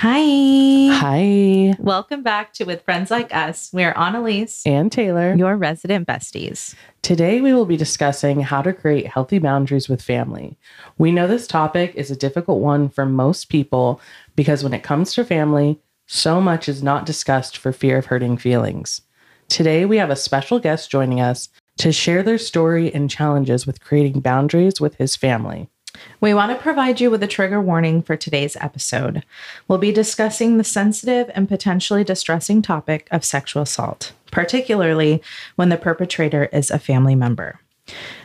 Hi. Hi. Welcome back to With Friends Like Us. We're Analise, And Taylor. your resident besties. Today we will be discussing how to create healthy boundaries with family. We know this topic is a difficult one for most people because when it comes to family, so much is not discussed for fear of hurting feelings. Today we have a special guest joining us to share their story and challenges with creating boundaries with his family. We want to provide you with a trigger warning for today's episode. We'll be discussing the sensitive and potentially distressing topic of sexual assault, particularly when the perpetrator is a family member.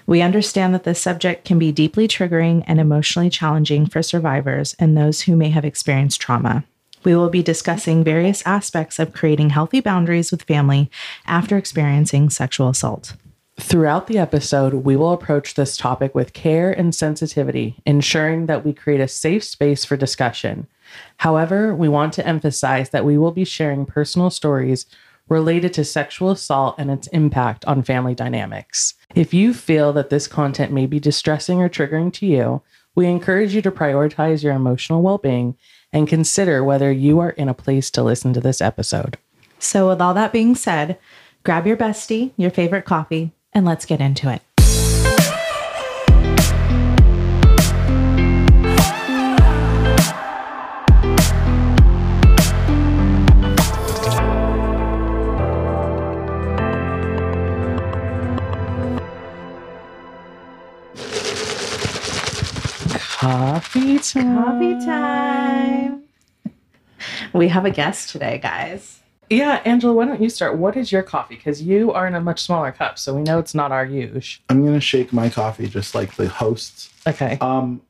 We understand that this subject can be deeply triggering and emotionally challenging for survivors and those who may have experienced trauma. We will be discussing various aspects of creating healthy boundaries with family after experiencing sexual assault. Throughout the episode, we will approach this topic with care and sensitivity, ensuring that we create a safe space for discussion. However, we want to emphasize that we will be sharing personal stories related to sexual assault and its impact on family dynamics. If you feel that this content may be distressing or triggering to you, we encourage you to prioritize your emotional well being and consider whether you are in a place to listen to this episode. So, with all that being said, grab your bestie, your favorite coffee, and let's get into it. Coffee time. Coffee time. We have a guest today, guys. Yeah, Angelo, why don't you start? What is your coffee? Because you are in a much smaller cup, so we know it's not our use. I'm gonna shake my coffee just like the hosts. Okay. Um,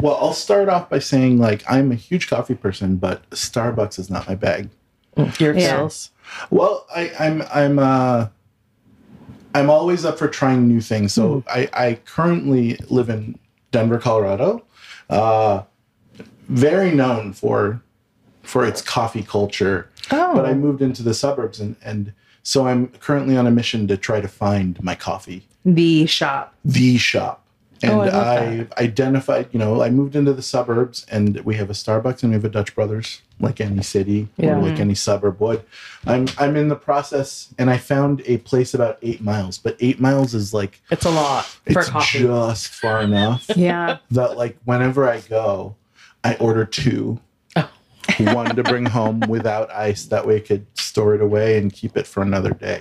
well, I'll start off by saying like I'm a huge coffee person, but Starbucks is not my bag. Your Yeah. Well, I, I'm I'm uh I'm always up for trying new things. So I, I currently live in Denver, Colorado. Uh, very known for for its coffee culture. Oh. But I moved into the suburbs and and so I'm currently on a mission to try to find my coffee. The shop. the shop. And Oh, I I, identified, you know, I moved into the suburbs and we have a Starbucks and we have a Dutch Brothers, like any city Yeah. or like any suburb would. I'm I'm in the process and I found a place about eight miles, but eight miles is like It's a lot for it's coffee. just far enough Yeah. that like whenever I go, I order two. One to bring home without ice. That way I could store it away and keep it for another day.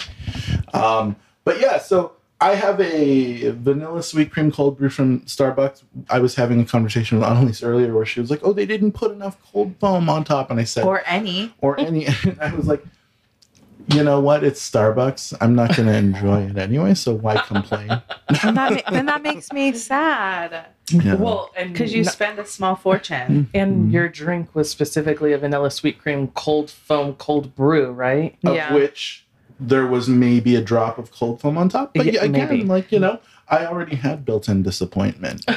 Um, but yeah, so I have a vanilla sweet cream cold brew from Starbucks. I was having a conversation with Analise earlier where she was like, Oh, they didn't put enough cold foam on top. And I said, Or any. or any and I was like, you know what? It's Starbucks. I'm not gonna enjoy it anyway, so why complain? And that, ma- then that makes me sad Yeah. Well, and because you n- spend a small fortune. Mm-hmm. and mm-hmm. your drink was specifically a vanilla sweet cream cold foam cold brew, right? of Yeah. which there was maybe a drop of cold foam on top. But Yeah, yeah, again, maybe. like you know, I already had built-in disappointment.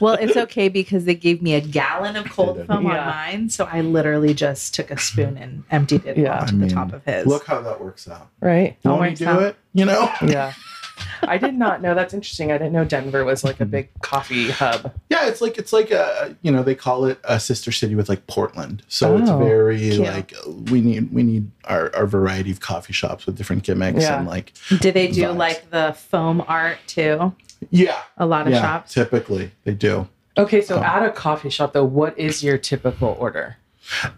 Well, it's okay because they gave me a gallon of cold did. foam on mine. So I literally just took a spoon and emptied it Yeah. onto I the mean, top of his. Look how that works out. Right. All Won't you do out. it? You know? Yeah. I did not know. That's interesting. I didn't know Denver was like a big coffee hub. Yeah, it's like it's like a you know they call it a sister city with like Portland. So it's Oh, very cute. like we need we need our, our variety of coffee shops with different gimmicks Yeah. and like Do they do Vibes. like the foam art too? yeah A lot of yeah shops. typically they do. Okay, so Oh. at a coffee shop though, what is your typical order?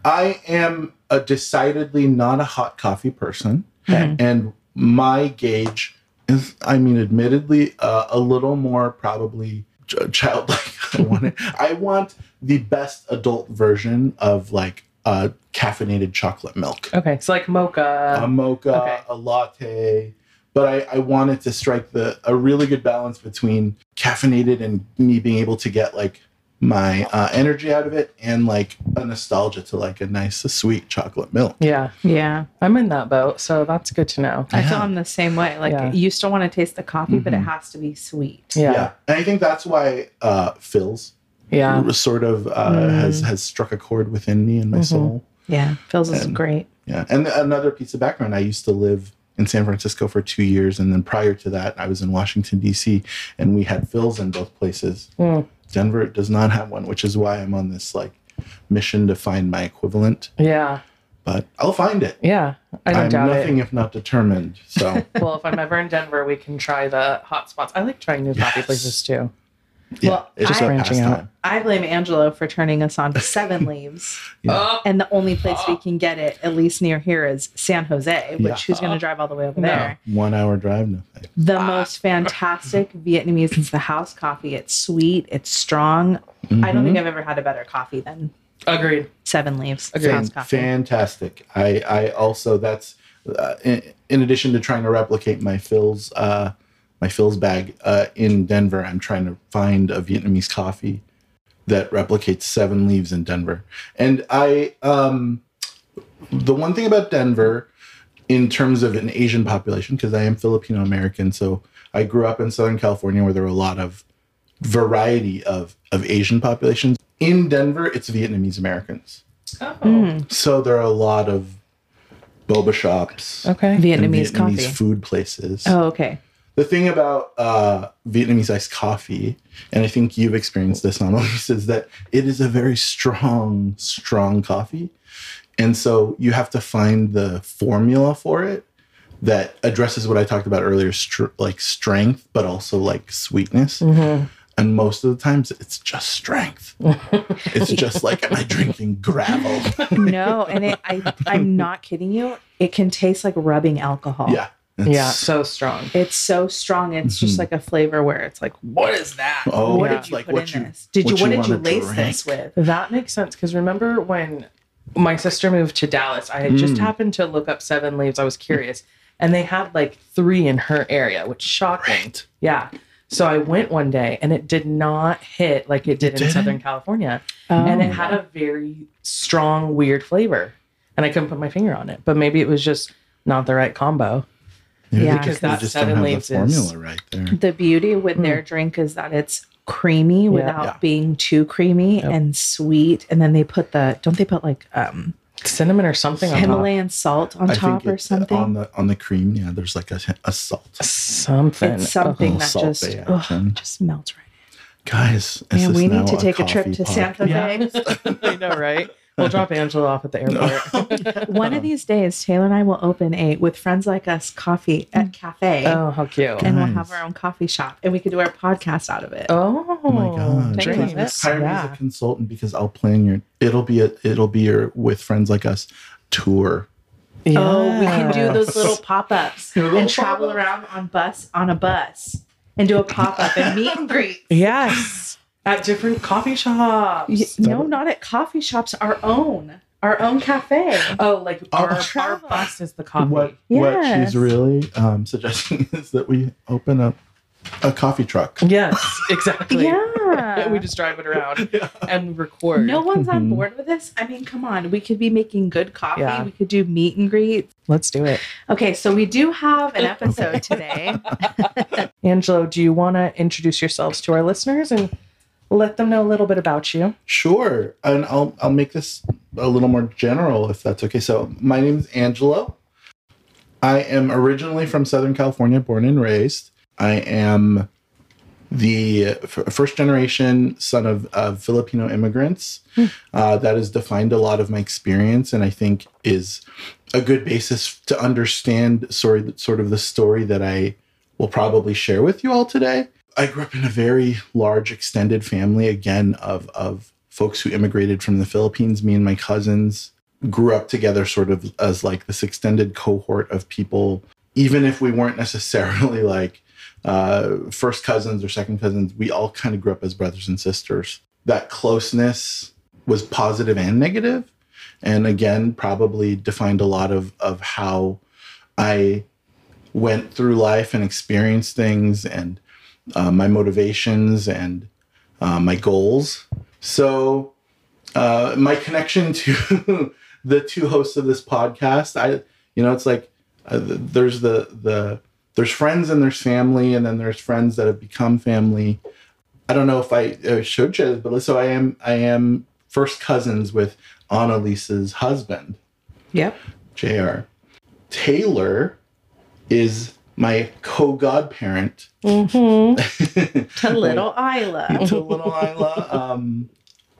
I am a decidedly not a hot coffee person, Mhm. and my gauge is, I mean, admittedly, uh, a little more probably ch- childlike. I want it. I want the best adult version of like uh, caffeinated chocolate milk, Okay, so like mocha. a mocha, okay. a latte. But I, I wanted to strike the a really good balance between caffeinated and me being able to get like my uh, energy out of it and like a nostalgia to like a nice sweet chocolate milk. yeah, Yeah. I'm in that boat, so that's good to know. I feel Yeah. I'm the same way. Like Yeah. you still want to taste the coffee, but it Mhm. has to be sweet. Yeah, And I think that's why uh Philz yeah. was sort of uh, Mm. has has struck a chord within me and my Mhm. soul. Yeah. Philz is great. Yeah. And another piece of background, I used to live in San Francisco for two years, and then prior to that, I was in Washington D.C. and we had Philz in both places. Mm. Denver does not have one, which is why I'm on this like mission to find my equivalent, Yeah. but I'll find it. Yeah. I don't I'm doubt nothing it. if not determined. So Well, if I'm ever in Denver, we can try the hot spots. I like trying new coffee Yes. places too. Yeah, Well, it's I- a Branching out. I blame Angelo for turning us on to Seven Leaves. Yeah. Oh, And the only place we can get it, at least near here, is San Jose, which Yeah. who's going to drive all the way over No. there? One hour drive, nothing. The most fantastic Vietnamese. It's the house coffee. It's sweet. It's strong. I don't Mm-hmm. think I've ever had a better coffee than agreed. Seven Leaves Agreed. house coffee. fantastic. I I also that's uh, in, in addition to trying to replicate my Philz uh, my Philz bag uh, in Denver. I'm trying to find a Vietnamese coffee that replicates Seven Leaves in Denver. And I um, the one thing about Denver in terms of an Asian population because I am Filipino American, so I grew up in Southern California where there were a lot of variety of of Asian populations. In Denver, it's Vietnamese Americans. Oh. Mm. So there are a lot of boba shops, Okay. Vietnamese, Vietnamese coffee. food places. Oh, okay. The thing about uh, Vietnamese iced coffee, and I think you've experienced this, on Analise, is that it is a very strong, strong coffee, and so you have to find the formula for it that addresses what I talked about earlier, str- like strength, but also like sweetness. Mm-hmm. And most of the times, it's just strength. it's just like, am I drinking gravel? No, and it, I, I'm not kidding you. It can taste like rubbing alcohol. Yeah. It's- Yeah. So strong. It's so strong. It's just Mhm. like a flavor where it's like, what is that? Oh, what yeah. did you Like put what in you- this? Did you? what What did you lace this with? That makes sense because remember when my sister moved to Dallas, I had just Mm. happened to look up Seven Leaves. I was curious, and they had like three in her area, which shocked me. Right. Yeah. So I went one day, and it did not hit like it did in? Southern California, Oh. and it had a very strong, weird flavor, and I couldn't put my finger on it. But maybe it was just not the right combo. Yeah, because they that just Seven don't have Leaves the is- formula right there. The beauty with their drink is that it's creamy without Yeah. being too creamy Yep. and sweet. And then they put the don't they put like um Cinnamon or something on top. Himalayan salt on I top or something? on the on the cream. Yeah, there's like a, a salt. Something. it's something Oh, that just ugh, just melts right. In. Guys, is Man, this we now need to a take a trip coffee to San podcast? Jose. Yeah. I know, right? We'll drop Angelo off at the airport. One of these days, Taylor and I will open a with friends like us coffee at cafe, oh, how cute. and we'll have our own coffee shop, and we could do our podcast out of it. Oh, Oh my god! Thank dreams. hire me as a consultant because I'll plan your. It'll be a. It'll be your with friends like us tour. Oh, we can do those little pop ups and travel pop-ups. around on bus on a bus and do a pop up and meet and greet. Yes. At different coffee shops. Y- No, not at coffee shops. Our own, our own cafe. Oh, like our, our travel. bus is the coffee. What what she's really um, suggesting is that we open up a coffee truck. Yes, exactly. Yeah. we just drive it around and record. no one's on Mhm. board with this. I mean, come on. We could be making good coffee. Yeah. We could do meet and greet. Let's do it. Okay, so we do have an episode today. Angelo, do you want to introduce yourselves to our listeners and let them know a little bit about you? Sure, and I'll I'll make this a little more general if that's okay. So my name is Angelo. I am originally from Southern California, born and raised. I am the first generation son of, of Filipino immigrants. Uh, that has defined a lot of my experience, and I think is a good basis to understand sort of, sort of the story that I will probably share with you all today. I grew up in a very large extended family again of of folks who immigrated from the Philippines. Me and my cousins grew up together sort of as like this extended cohort of people even if we weren't necessarily like uh, first cousins or second cousins, we all kind of grew up as brothers and sisters. That closeness was positive and negative, and again, probably defined a lot of of how I went through life and experienced things and uh, my motivations and uh, my goals. So, uh, my connection to the two hosts of this podcast, I, you know, it's like uh, there's the the there's friends and there's family, and then there's friends that have become family. I don't know if I uh, showed you, but so I am I am first cousins with Analise's husband, yep. Jr. Taylor is my co-godparent Mm-hmm. To little Isla. to little Isla. Um,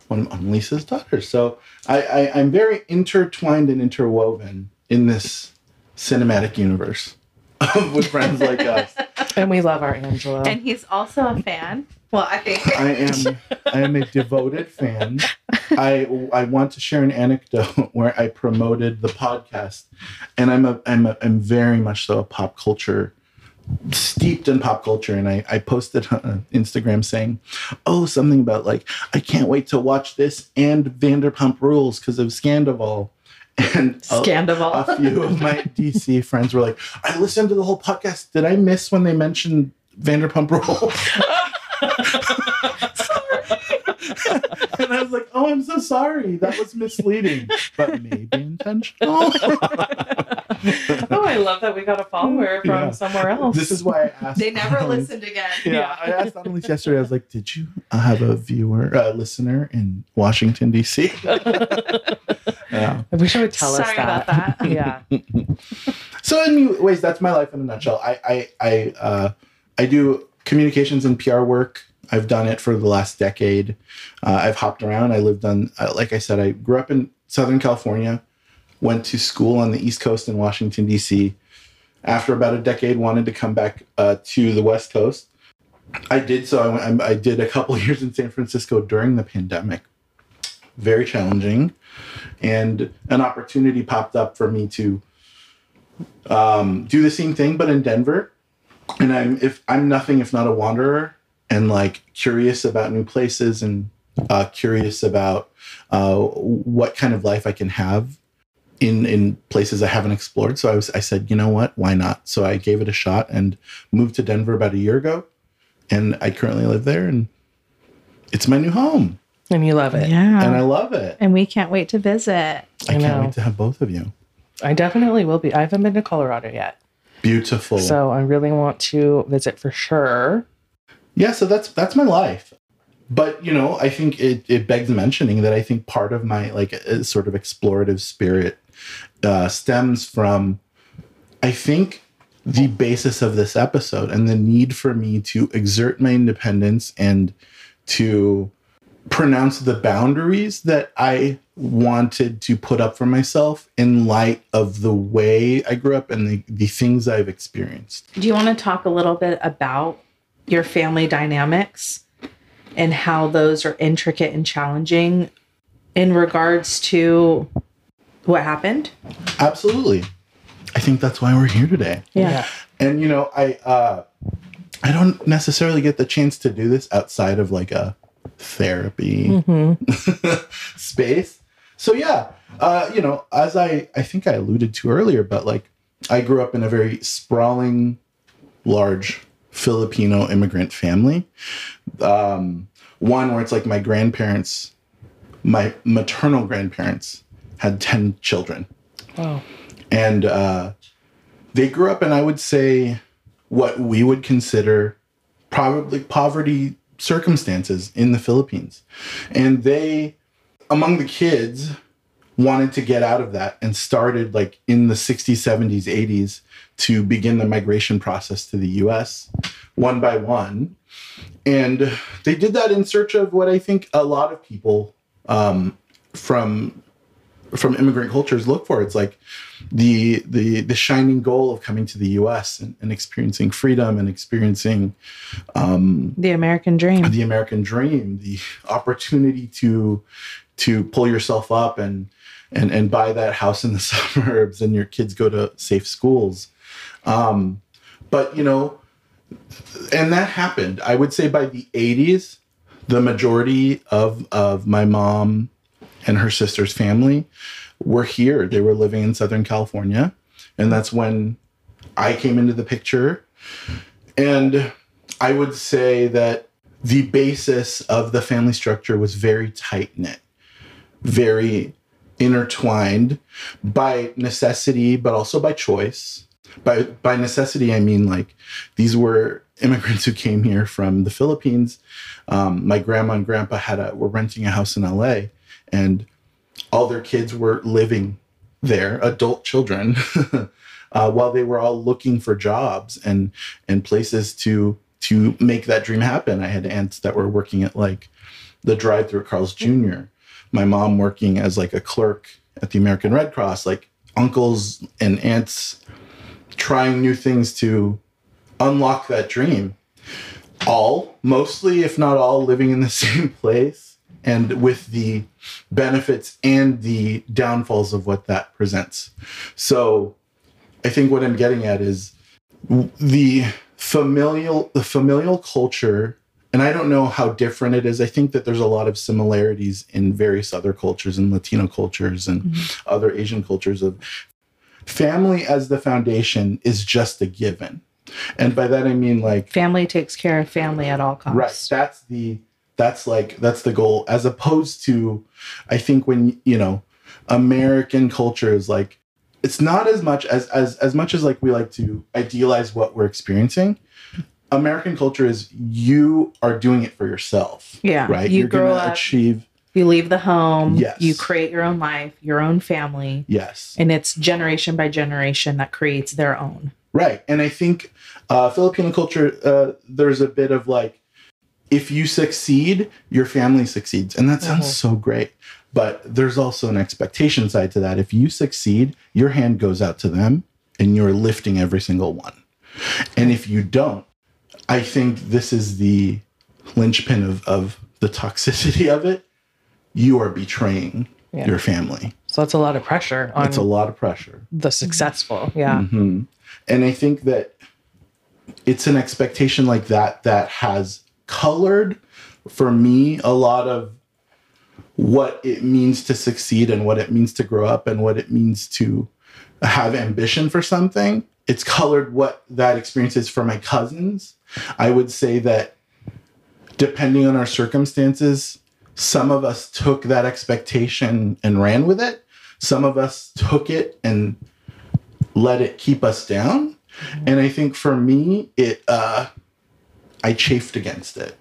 one Analise's daughter. So I, I I'm very intertwined and interwoven in this cinematic universe with friends like us. And we love our Angelo. And he's also a fan. Well, I think. I am I am a devoted fan. I I want to share an anecdote where I promoted the podcast, and I'm a I'm a, I'm very much so a pop culture steeped in pop culture and I, I posted on Instagram saying, Oh, something about like, I can't wait to watch this and Vanderpump rules because of Scandoval. And a, a few of my DC friends were like, I listened to the whole podcast. Did I miss when they mentioned Vanderpump rules? and I was like, "Oh, I'm so sorry. That was misleading, but maybe intentional." oh, I love that we got a follower from Yeah. somewhere else. this is why I asked. They never Analise- listened again. Yeah, I asked Analise yesterday. I was like, "Did you have a viewer, uh, listener in Washington D.C.?" yeah. I wish I would tell us that. about that. yeah. So, in ways, that's my life in a nutshell. I I I uh, I do communications and PR work. I've done it for the last decade. Uh, I've hopped around. I lived on, uh, like I said, I grew up in Southern California, went to school on the East Coast in Washington, D.C. After about a decade, wanted to come back uh, to the West Coast. I did so. I, went, I did a couple years in San Francisco during the pandemic. Very challenging. And an opportunity popped up for me to um, do the same thing, but in Denver. And I'm if I'm nothing if not a wanderer and like curious about new places and uh, curious about uh, what kind of life I can have in in places I haven't explored. So I was I said, you know what, why not? So I gave it a shot and moved to Denver about a year ago, and I currently live there, and it's my new home, And you love it. Yeah. and I love it. and we can't wait to visit. I, I can't wait to have both of you. I definitely will be. I haven't been to Colorado yet. Beautiful. So I really want to visit for sure. Yeah so that's that's my life. But you know i think it, it begs mentioning that i think part of my like uh, sort of explorative spirit uh, stems from i think the basis of this episode and the need for me to exert my independence and to pronounce the boundaries that i wanted to put up for myself in light of the way i grew up and the, the things i've experienced. Do you want to talk a little bit about your family dynamics and how those are intricate and challenging in regards to what happened? absolutely i think that's why we're here today Yeah. and you know i uh i don't necessarily get the chance to do this outside of like a therapy Mm-hmm. space so yeah uh you know as i i think i alluded to earlier but like i grew up in a very sprawling large filipino immigrant family. Um one where it's like my grandparents my maternal grandparents had 10 children. Wow. and uh, they grew up in i would say what we would consider probably poverty circumstances in the philippines. And they among the kids wanted to get out of that and started like in the 60s 70s 80s to begin the migration process to the us one by one and they did that in search of what i think a lot of people um, from from immigrant cultures look for. It's like the the the shining goal of coming to the U.S. and, and experiencing freedom and experiencing um, The American dream. the American dream, the opportunity to to pull yourself up and and and buy that house in the suburbs and your kids go to safe schools. Um, but you know, and that happened. I would say by the 80s, the majority of of my mom and her sister's family were here. They were living in Southern California, and that's when I came into the picture. And I would say that the basis of the family structure was very tight knit, very intertwined by necessity, but also by choice. By by necessity, I mean like these were immigrants who came here from the Philippines. Um, my grandma and grandpa had a were renting a house in LA, and all their kids were living there, adult children, uh, while they were all looking for jobs and and places to to make that dream happen. I had aunts that were working at like the drive through at Carl's Jr., my mom working as like a clerk at the American Red Cross, like uncles and aunts trying new things to unlock that dream. All, mostly, if not all, living in the same place and with the benefits and the downfalls of what that presents. So I think what I'm getting at is the familial the familial culture and I don't know how different it is. I think that there's a lot of similarities in various other cultures and Latino cultures and mm-hmm. other Asian cultures of family as the foundation is just a given. And by that I mean like family takes care of family at all costs. Right. That's the that's like that's the goal as opposed to I think when you know American culture is like it's not as much as as as much as like we like to idealize what we're experiencing American culture is you are doing it for yourself. Yeah. Right. You You're grow up, achieve. You leave the home. Yes. You create your own life, your own family. Yes. And it's generation by generation that creates their own. Right. And I think uh, Filipino culture, uh, there's a bit of like, if you succeed, your family succeeds. And that sounds mm-hmm. so great. But there's also an expectation side to that. If you succeed, your hand goes out to them and you're lifting every single one. And if you don't, I think this is the linchpin of, of the toxicity of it. You are betraying yeah. your family. So that's a lot of pressure on It's a lot of pressure. The successful. Yeah. Mm-hmm. And I think that it's an expectation like that that has colored for me a lot of what it means to succeed and what it means to grow up and what it means to have ambition for something. It's colored what that experience is for my cousins I would say that depending on our circumstances, some of us took that expectation and ran with it. Some of us took it and let it keep us down. Mm-hmm. And I think for me, it uh, I chafed against it.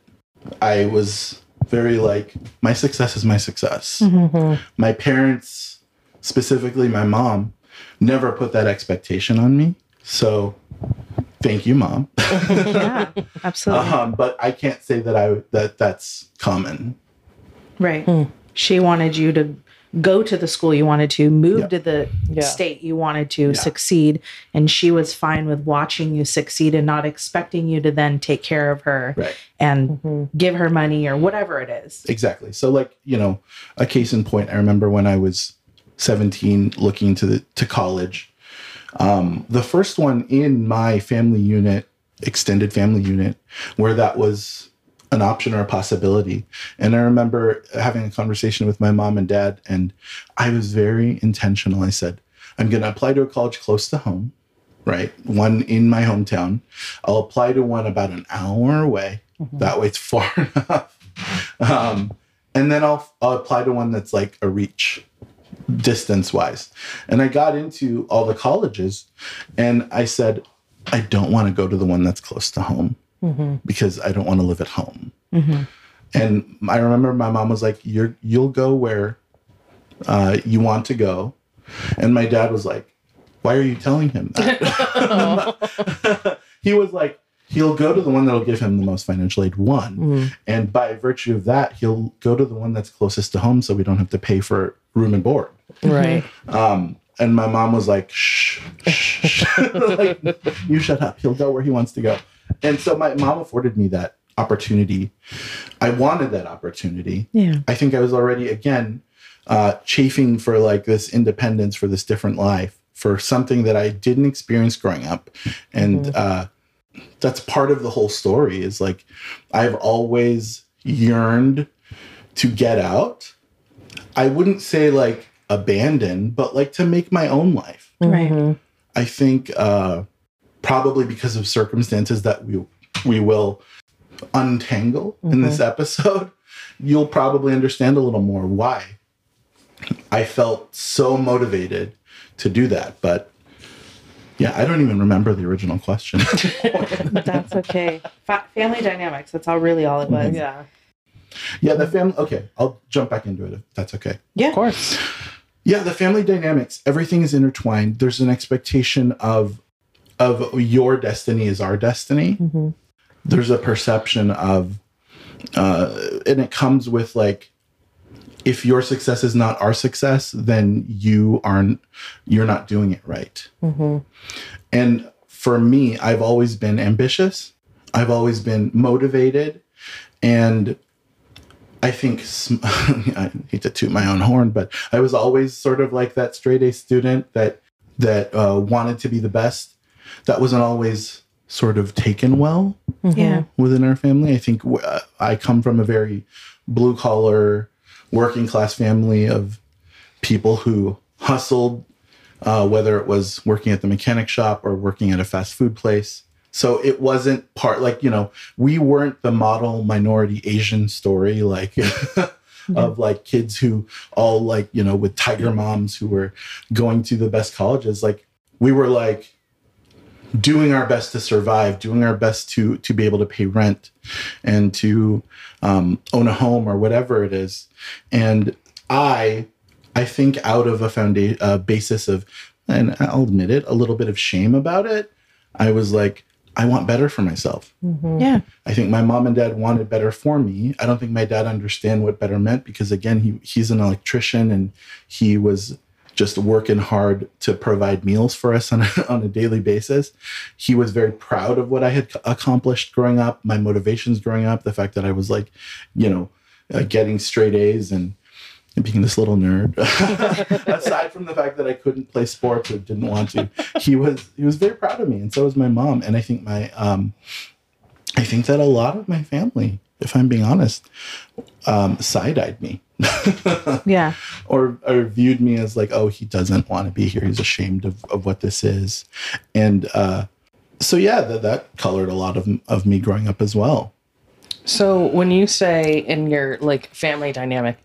I was very like, my success is my success. Mm-hmm. My parents, specifically my mom, never put that expectation on me. So thank you, mom. yeah, absolutely. Um, but I can't say that I that that's common. Right. Hmm. She wanted you to go to the school you wanted to, move yep. to the yeah. state you wanted to, yeah. succeed, and she was fine with watching you succeed and not expecting you to then take care of her right. and mm-hmm. give her money or whatever it is. Exactly. So, like you know, a case in point. I remember when I was seventeen, looking to the to college um, the first one in my family unit, extended family unit, where that was an option or a possibility. And I remember having a conversation with my mom and dad, and I was very intentional. I said, I'm going to apply to a college close to home, right? One in my hometown. I'll apply to one about an hour away. Mm-hmm. That way it's far enough. Um, and then I'll, I'll apply to one that's like a reach distance wise. And I got into all the colleges and I said, I don't want to go to the one that's close to home mm-hmm. because I don't want to live at home. Mm-hmm. And I remember my mom was like, You're, you'll go where uh, you want to go. And my dad was like, Why are you telling him that? he was like, he'll go to the one that'll give him the most financial aid one. Mm. and by virtue of that he'll go to the one that's closest to home so we don't have to pay for room and board. Right. Um, and my mom was like shh, shh, shh. like, you shut up. He'll go where he wants to go. And so my mom afforded me that opportunity. I wanted that opportunity. Yeah. I think i was already again uh, chafing for like this independence for this different life for something that i didn't experience growing up. And mm-hmm. uh, that's part of the whole story is like I've always yearned to get out. I wouldn't say like abandon, but like to make my own life. Right. Mm-hmm. I think uh probably because of circumstances that we we will untangle mm-hmm. in this mm-hmm. episode, you'll probably understand a little more why I felt so motivated to do that. But yeah, I don't even remember the original question. that's okay. Fa- family dynamics. That's all really all it was. Mm-hmm. Yeah. Yeah, the family. Okay, I'll jump back into it if that's okay. Yeah, of course. Yeah, the family dynamics. Everything is intertwined. There's an expectation of of your destiny is our destiny. Mm-hmm. There's a perception of uh, and it comes with like if your success is not our success then you aren't you're not doing it right. And for me i've always been ambitious. I've always been motivated. And i think i hate to toot my own horn but i was always sort of like that straight a student that that uh, wanted to be the best. That wasn't always sort of taken well Yeah. within our family. I think uh, I come from a very blue collar, working class family of people who hustled, uh, whether it was working at the mechanic shop or working at a fast food place. So it wasn't part like, you know, we weren't the model minority Asian story like of like kids who all like, you know, with tiger moms who were going to the best colleges. Like we were like doing our best to survive, doing our best to to be able to pay rent and to um, own a home or whatever it is. And I, I think out of a foundation uh, basis of, and I'll admit it, a little bit of shame about it. I was like, I want better for myself. Yeah. I think my mom and dad wanted better for me. I don't think my dad understand what better meant because again, he he's an electrician and he was just working hard to provide meals for us on a, on a daily basis. He was very proud of what I had accomplished growing up, my motivations growing up, the fact that I was like, you know, uh, getting straight A's and being this little nerd. Aside from the fact that I couldn't play sports or didn't want to, he was he was very proud of me, and so was my mom. And I think my um, I think that a lot of my family, if I'm being honest, um, side eyed me. Yeah. or or viewed me as like, oh, he doesn't want to be here. He's ashamed of, of what this is, and uh, so yeah, that that colored a lot of of me growing up as well. So when you say in your like family dynamic,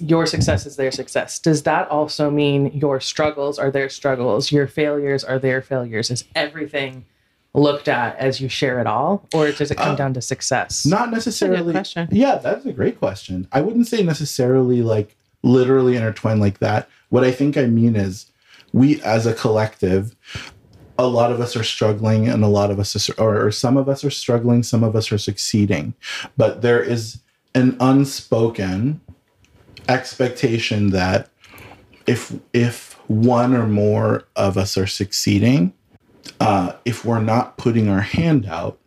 your success is their success, does that also mean your struggles are their struggles, your failures are their failures? Is everything looked at as you share it all, or does it come Uh, down to success? Not necessarily. question. Yeah, that's a great question. I wouldn't say necessarily like literally intertwined like that. What I think I mean is we as a collective, a lot of us are struggling and a lot of us are, or, or some of us are struggling, some of us are succeeding. But there is an unspoken expectation that if if one or more of us are succeeding, uh, if we're not putting our hand out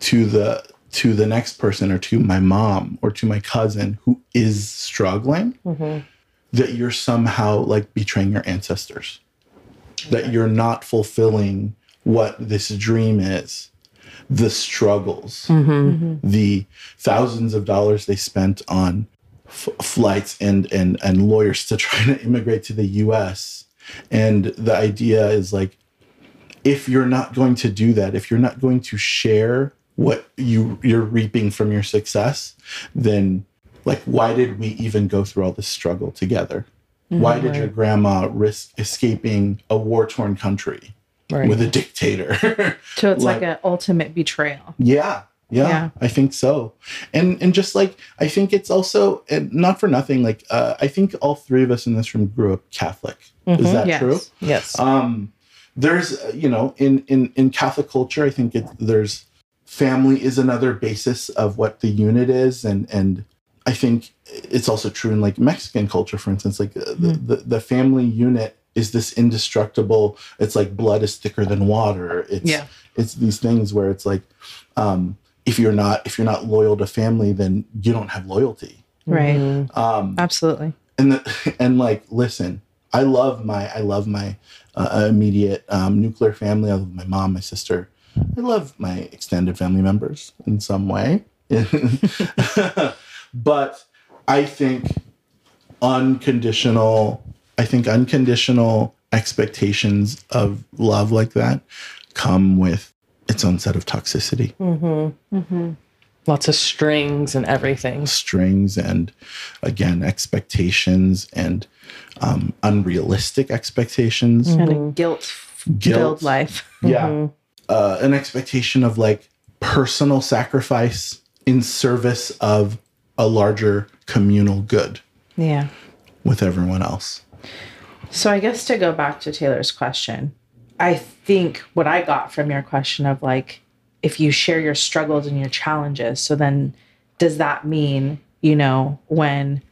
to the to the next person or to my mom or to my cousin who is struggling mm-hmm. that you're somehow like betraying your ancestors. That you're not fulfilling what this dream is. The struggles. Mm-hmm. Mm-hmm. The thousands of dollars they spent on f- flights and and and lawyers to try to immigrate to the US and the idea is like if you're not going to do that, if you're not going to share what you you're reaping from your success, then like why did we even go through all this struggle together? Why did your grandma risk escaping a war-torn country Right. with a dictator? So it's like, Like- an ultimate betrayal. Yeah, yeah, Yeah. I think so. And and just like I think it's also and not for nothing. Like uh, I think all three of us in this room grew up Catholic. Is that Yes. true? yes. um there's uh, you know in in in catholic culture i think it, there's family is another basis of what the unit is and and i think it's also true in like mexican culture for instance like uh, the, the the family unit is this indestructible it's like blood is thicker than water it's Yeah. it's these things where it's like um if you're not if you're not loyal to family then you don't have loyalty Right. um Absolutely. and the, and like listen i love my i love my uh, immediate um, nuclear family. I love my mom my sister. I love my extended family members in some way. But i think unconditional i think unconditional expectations of love like that come with its own set of toxicity. Mm-hmm. Lots of strings and everything. strings and again expectations and um, unrealistic expectations And a guilt Guilt. life. yeah uh, an expectation of like personal sacrifice in service of a larger communal good Yeah. with everyone else So I guess to go back to Taylor's question, I think what I got from your question of like if you share your struggles and your challenges, so then does that mean, you know, when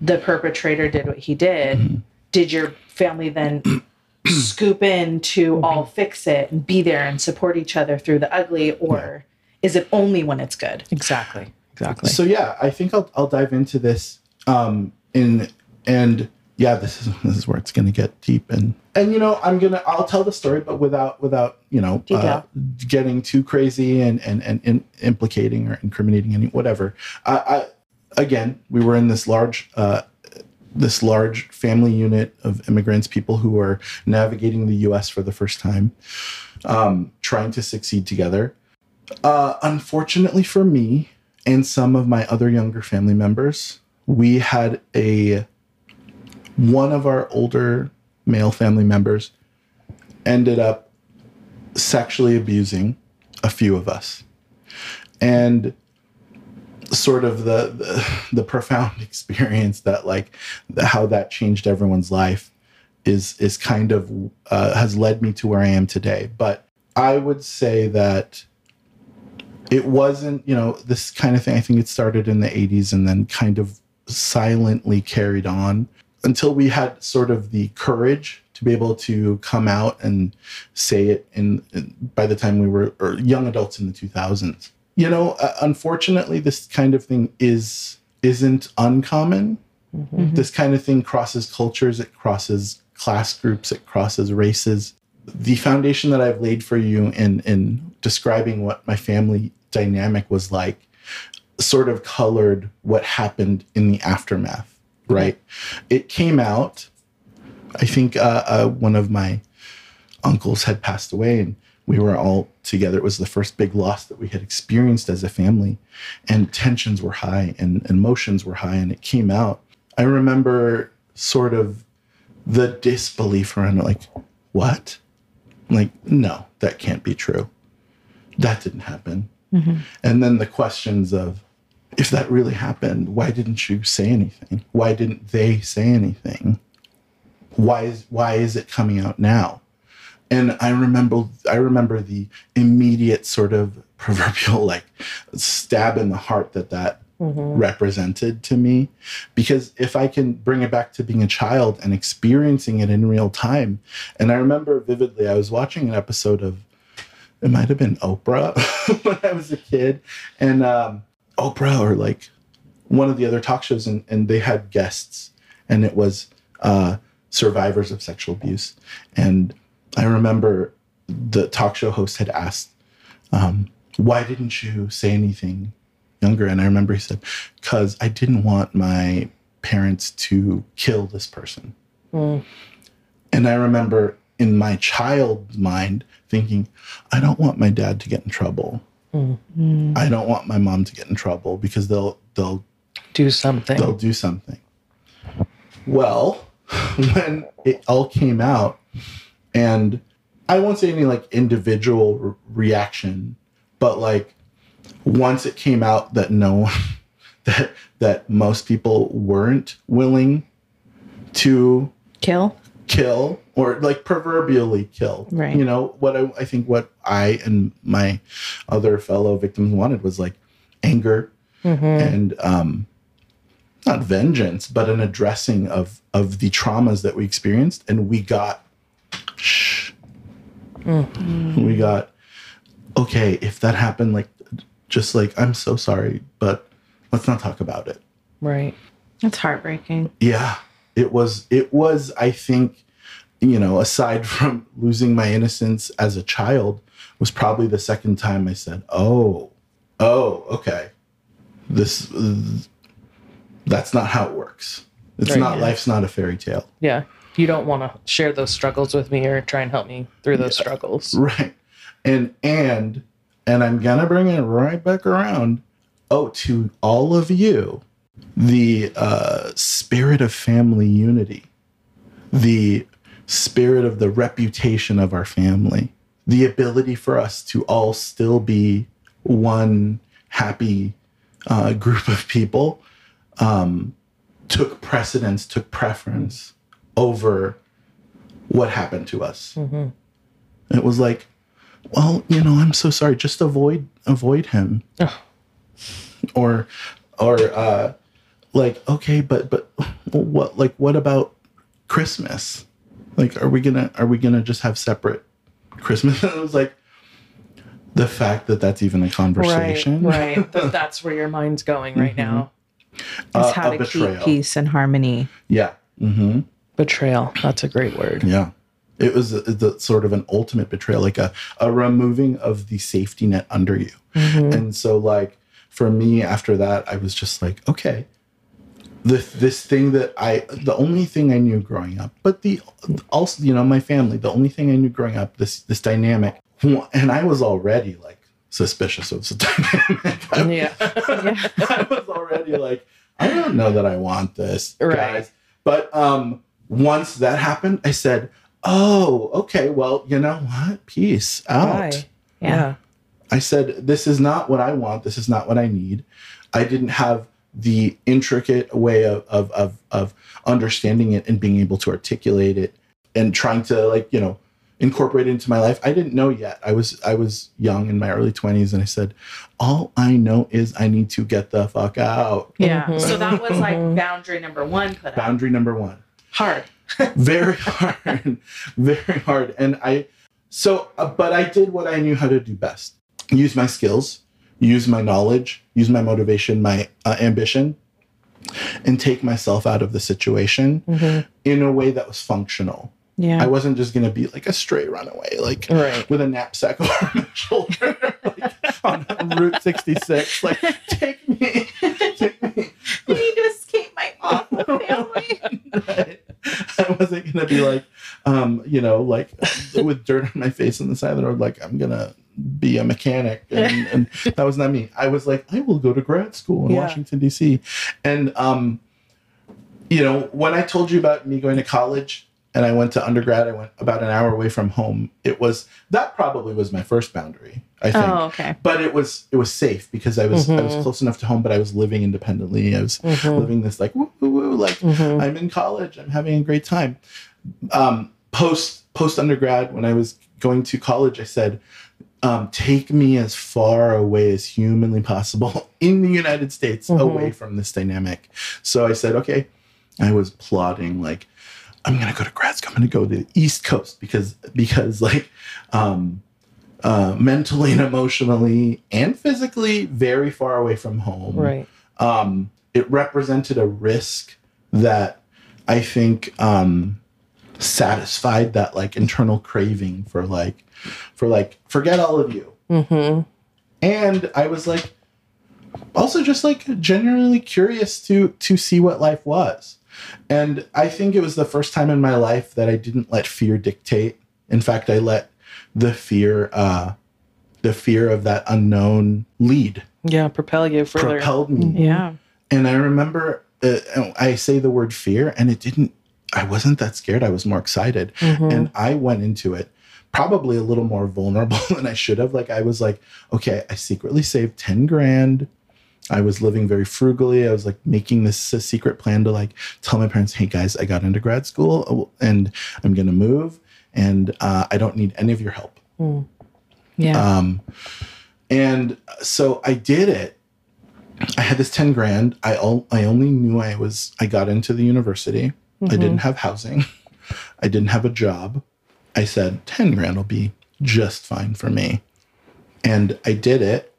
the perpetrator did what he did, did your family then scoop in to all fix it and be there and support each other through the ugly? Or is it only when it's good? Exactly. Exactly. So yeah, I think I'll I'll dive into this um in and yeah, this is this is where it's gonna get deep and and you know I'm gonna I'll tell the story but without without you know uh, getting too crazy and and and in, implicating or incriminating any whatever. I, I again we were in this large uh this large family unit of immigrants, people who were navigating the U.S. for the first time, um, trying to succeed together. Uh, unfortunately for me and some of my other younger family members, we had a one of our older male family members ended up sexually abusing a few of us, and sort of the the, the profound experience that like how that changed everyone's life is is kind of uh, has led me to where I am today. But I would say that it wasn't you know this kind of thing. I think it started in the '80s and then kind of silently carried on until we had sort of the courage to be able to come out and say it in, in by the time we were young adults in the 2000s you know uh, unfortunately this kind of thing is isn't uncommon. This kind of thing crosses cultures it crosses class groups it crosses races. The foundation that i've laid for you in in describing what my family dynamic was like sort of colored what happened in the aftermath right? It came out i think uh, uh, one of my uncles had passed away and we were all together. It was the first big loss that we had experienced as a family, and tensions were high and emotions were high, and it came out. I remember sort of the disbelief around it, like, what? Like, no, that can't be true. That didn't happen. Mm-hmm. And then the questions of, if that really happened, why didn't you say anything? Why didn't they say anything? Why is why is it coming out now? And I remember I remember the immediate sort of proverbial like stab in the heart that that represented to me. Because if I can bring it back to being a child and experiencing it in real time and I remember vividly I was watching an episode of it might have been Oprah when I was a kid. And um, Oprah or like one of the other talk shows and, and they had guests and it was uh, survivors of sexual abuse. And I remember the talk show host had asked, um, "Why didn't you say anything younger?" And I remember he said, "Because I didn't want my parents to kill this person." Mm. And I remember in my child's mind thinking, "I don't want my dad to get in trouble. Mm. Mm. I don't want my mom to get in trouble because they'll they'll Do something. they'll do something. Well, when it all came out, and I won't say any like individual re- reaction, but like once it came out that no, that that most people weren't willing to Kill? kill or like proverbially kill. Right. You know what I, I think what I and my other fellow victims wanted was like anger and um not vengeance, but an addressing of of the traumas that we experienced, and we got. Mm. We got okay. If that happened, like just like I'm so sorry, but let's not talk about it. Right. It's heartbreaking. Yeah, it was. It was. I think, you know, aside from losing my innocence as a child, was probably the second time I said, "Oh, oh, okay, this, that's not how it works. It's Right, not. yeah. Life's not a fairy tale." Yeah. You don't want to share those struggles with me or try and help me through those struggles. Right. And and and I'm gonna bring it right back around. Oh, to all of you, the uh, spirit of family unity, the spirit of the reputation of our family, the ability for us to all still be one happy uh, group of people, um, took precedence, took preference over what happened to us. It was like, well, you know, I'm so sorry. Just avoid avoid him. Ugh. or or uh like okay but but what like what about christmas like are we gonna are we gonna just have separate christmas and it was like the fact that that's even a conversation Right, right. That- that's where your mind's going right now. Is Uh, how to betrayal. keep peace and harmony. yeah mm-hmm. Betrayal. That's a great word. yeah it was the, the sort of an ultimate betrayal like a, a removing of the safety net under you Mhm. And so, like, for me, after that, I was just like, okay, this this thing that I, the only thing I knew growing up, but the also, you know, my family, the only thing I knew growing up, this this dynamic, and I was already like suspicious of the dynamic. I, Yeah. I was already like, I don't know that I want this, Right. guys. But um, once that happened, I said, oh, okay, well, you know what? Peace out. Bye. Yeah. I said, This is not what I want. This is not what I need. I didn't have the intricate way of, of, of, of understanding it and being able to articulate it and trying to, like, you know, incorporate it into my life. I didn't know yet. I was I was young in my early 20s and I said, all I know is I need to get the fuck out. Yeah. Mhm. So that was like Mhm. boundary number one put up. Boundary number one. Hard. very hard very hard and i so uh, but i did what i knew how to do best use my skills use my knowledge use my motivation my uh, ambition and take myself out of the situation Mhm. in a way that was functional Yeah. i wasn't just going to be like a stray runaway like Right. with a knapsack over my shoulder like on route 66 like take me take me I need to family. I wasn't gonna be like, um, you know, like with dirt on my face on the side of the road, like I'm gonna be a mechanic, and, and that was not me. I was like, I will go to grad school in Yeah. Washington D.C. And um, you know, when I told you about me going to college and I went to undergrad, I went about an hour away from home. It was that probably was my first boundary. I think Oh, okay. but it was it was safe because I was I was Mhm. close enough to home, but I was living independently. I was Mhm. living this like like Mhm. I'm in college. I'm having a great time. Um, post post undergrad, when I was going to college, I said, um, "Take me as far away as humanly possible in the United States, Mhm. away from this dynamic." So I said, "Okay." I was plotting like, I'm gonna go to grad school. I'm gonna go to the East Coast because because like, um, uh, mentally and emotionally and physically very far away from home Right. um, it represented a risk that I think um, satisfied that like internal craving for like for like forget all of you. Mm-hmm. And I was like also just like genuinely curious to to see what life was. And I think it was the first time in my life that I didn't let fear dictate. In fact, I let the fear uh the fear of that unknown lead Yeah. Propel you further. propelled me Yeah. and I remember uh, I say the word fear, and it didn't. I wasn't that scared. I was more excited, Mhm. and I went into it probably a little more vulnerable than I should have. Like I was like, okay, I secretly saved ten grand. I was living very frugally. I was like making this a secret plan to like tell my parents, hey guys, I got into grad school and I'm gonna move, and uh, I don't need any of your help. Mm. Yeah. Um, and so I did it. I had this 10 grand. I, all, I only knew I was, I got into the university. I Mhm. didn't have housing. I didn't have a job. I said 10 grand will be just fine for me. And I did it.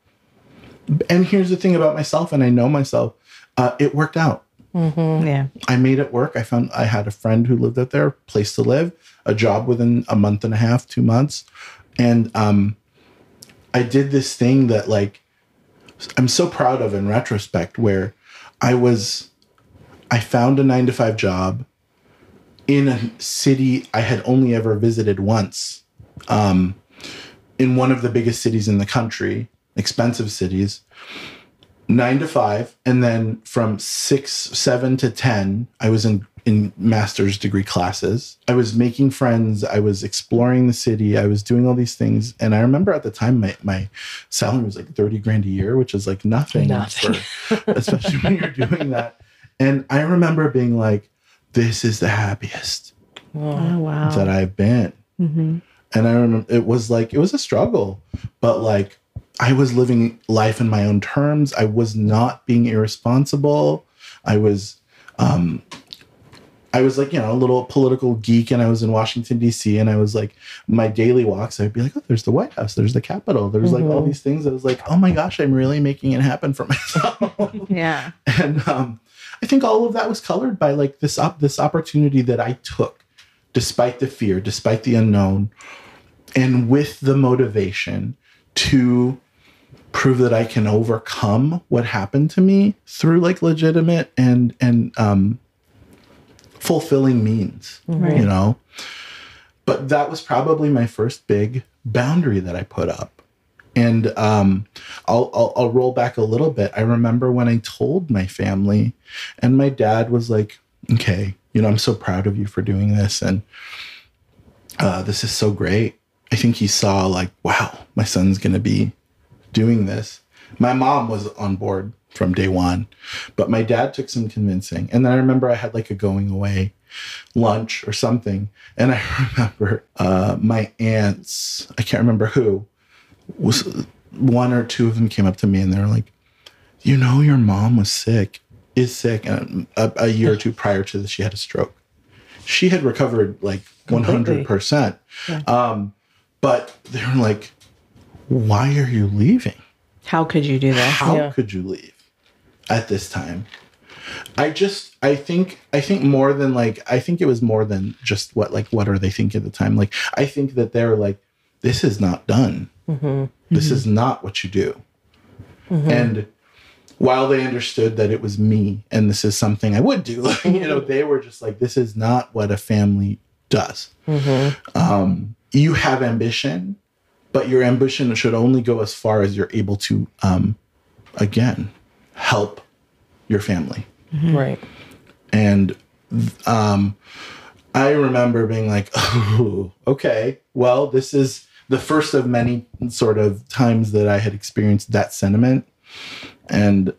And here's the thing about myself, and I know myself, uh, it worked out. Mhm. yeah. I made it work. I found I had a friend who lived out there, place to live, a job within a month and a half, two months, and um, I did this thing that like I'm so proud of in retrospect, where I was, I found a nine to five job in a city I had only ever visited once, um, in one of the biggest cities in the country, expensive cities nine to five. And then from six seven to ten i was in in master's degree classes i was making friends i was exploring the city i was doing all these things and i remember at the time my, my salary was like 30 grand a year which is like nothing, Nothing. for especially when you're doing that and i remember being like this is the happiest Oh. Oh wow. that i've been hmm and I remember it was like it was a struggle, but like I was living life in my own terms. I was not being irresponsible. I was um I was like, you know, a little political geek and I was in Washington D.C. and I was like my daily walks I'd be like, "Oh, there's the White House, there's the Capitol, there's like all Mhm. these things." I was like, "Oh my gosh, I'm really making it happen for myself." Yeah. and um, I think all of that was colored by like this op- this opportunity that I took, despite the fear, despite the unknown, and with the motivation to prove that I can overcome what happened to me through like legitimate and and um, fulfilling means, Right. you know. But that was probably my first big boundary that I put up. And um, I'll, I'll I'll roll back a little bit. I remember when I told my family, and my dad was like, "Okay, you know, I'm so proud of you for doing this, and uh, this is so great." I think he saw like, "Wow, my son's gonna be doing this." My mom was on board from day one, but my dad took some convincing. And then I remember I had like a going away lunch or something, and I remember uh, my aunts. I can't remember who was one or two of them came up to me and they were like, "You know, your mom was sick, is sick, and a, a year or two prior to this, she had a stroke. She had recovered like one hundred percent, um, but they were like, "Why are you leaving? How could you do that? How Yeah. could you leave at this time?" I just, I think, I think more than like, I think it was more than just what, like, what are they thinking at the time? Like, I think that they're like, this is not done. This is not what you do. And while they understood that it was me and this is something I would do, you know, they were just like, this is not what a family does. Um, you have ambition, but your ambition should only go as far as you're able to, um, again, help your family. Right. And um, I remember being like, oh, okay, well, this is the first of many sort of times that I had experienced that sentiment. And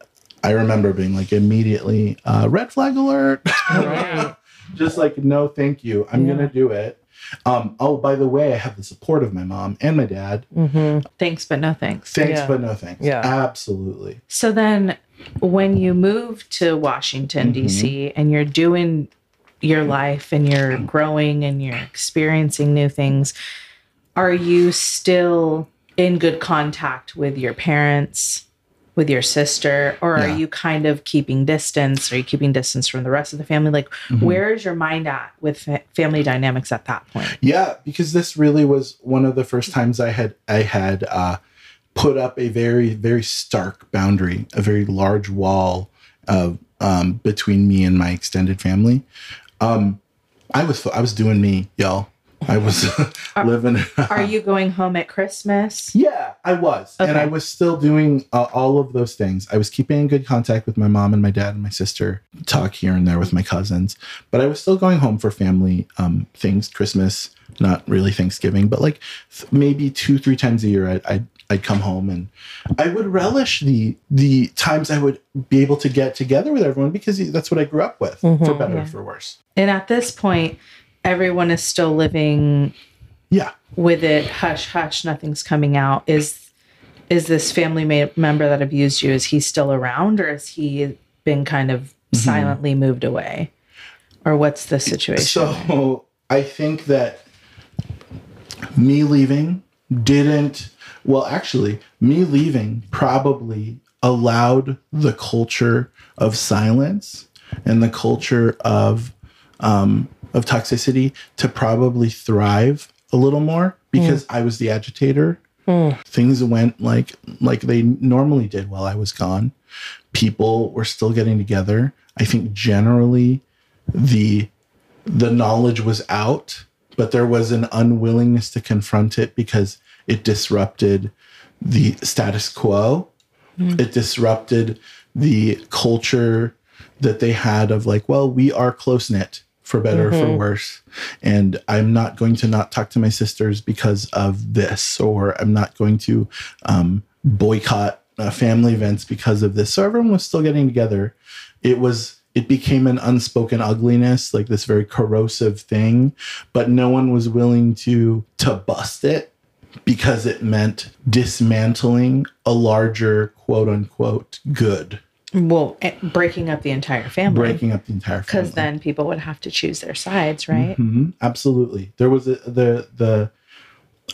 I remember being like, immediately, uh, red flag alert. Right. Just like, no, thank you. I'm Yeah. going to do it. Um, oh, by the way, I have the support of my mom and my dad. Mm-hmm. Thanks, but no thanks. Thanks, Yeah. but no thanks. Yeah. Absolutely. So then, when you move to Washington, Mhm. D.C., and you're doing your life and you're growing and you're experiencing new things, are you still in good contact with your parents, with your sister, or are you kind of keeping distance? Are you keeping distance from the rest of the family? Like, Mhm. where is your mind at with family dynamics at that point? Yeah, because this really was one of the first times I had I had uh, put up a very very stark boundary, a very large wall of um, between me and my extended family. Um, I was I was doing me, y'all. I was living. Are you going home at Christmas? Yeah, I was. And I was still doing uh, all of those things. I was keeping in good contact with my mom and my dad and my sister, talk here and there with my cousins. But I was still going home for family um, things, Christmas, not really Thanksgiving, but like th- maybe two, three times a year, I'd, I'd, I'd come home and I would relish the the times I would be able to get together with everyone because that's what I grew up with, for Mhm. better Yeah. or for worse. And at this point, everyone is still living Yeah. with it hush hush nothing's coming out is is this family ma- member that abused you is he still around or has he been kind of Mm-hmm. silently moved away or what's the situation So I think that me leaving didn't, well, actually, me leaving probably allowed the culture of silence and the culture of um, of toxicity to probably thrive a little more because hmm. I was the agitator. Hmm. Things went like like they normally did while I was gone. People were still getting together. I think generally the the knowledge was out, but there was an unwillingness to confront it because it disrupted the status quo. Hmm. It disrupted the culture that they had of like, well, we are close knit for better or for worse. And I'm not going to not talk to my sisters because of this, or I'm not going to um, boycott uh, family events because of this. So everyone was still getting together. It was it became an unspoken ugliness, like this very corrosive thing, but no one was willing to to bust it because it meant dismantling a larger quote unquote good, Well, eh, breaking up the entire family. breaking up the entire family. Because then people would have to choose their sides, right? Mhm, absolutely. There was a, the the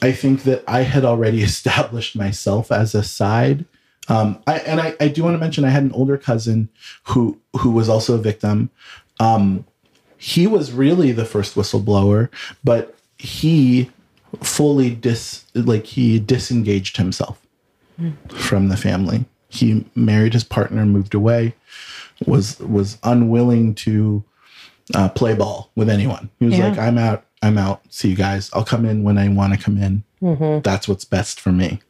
I think that I had already established myself as a side. Um, I, and I, I do want to mention I had an older cousin who who was also a victim. Um, he was really the first whistleblower, but he fully dis like he disengaged himself from the family. He married his partner, moved away, was was unwilling to uh, play ball with anyone. He was Yeah. like, "I'm out. I'm out. See you guys. I'll come in when I want to come in. That's what's best for me."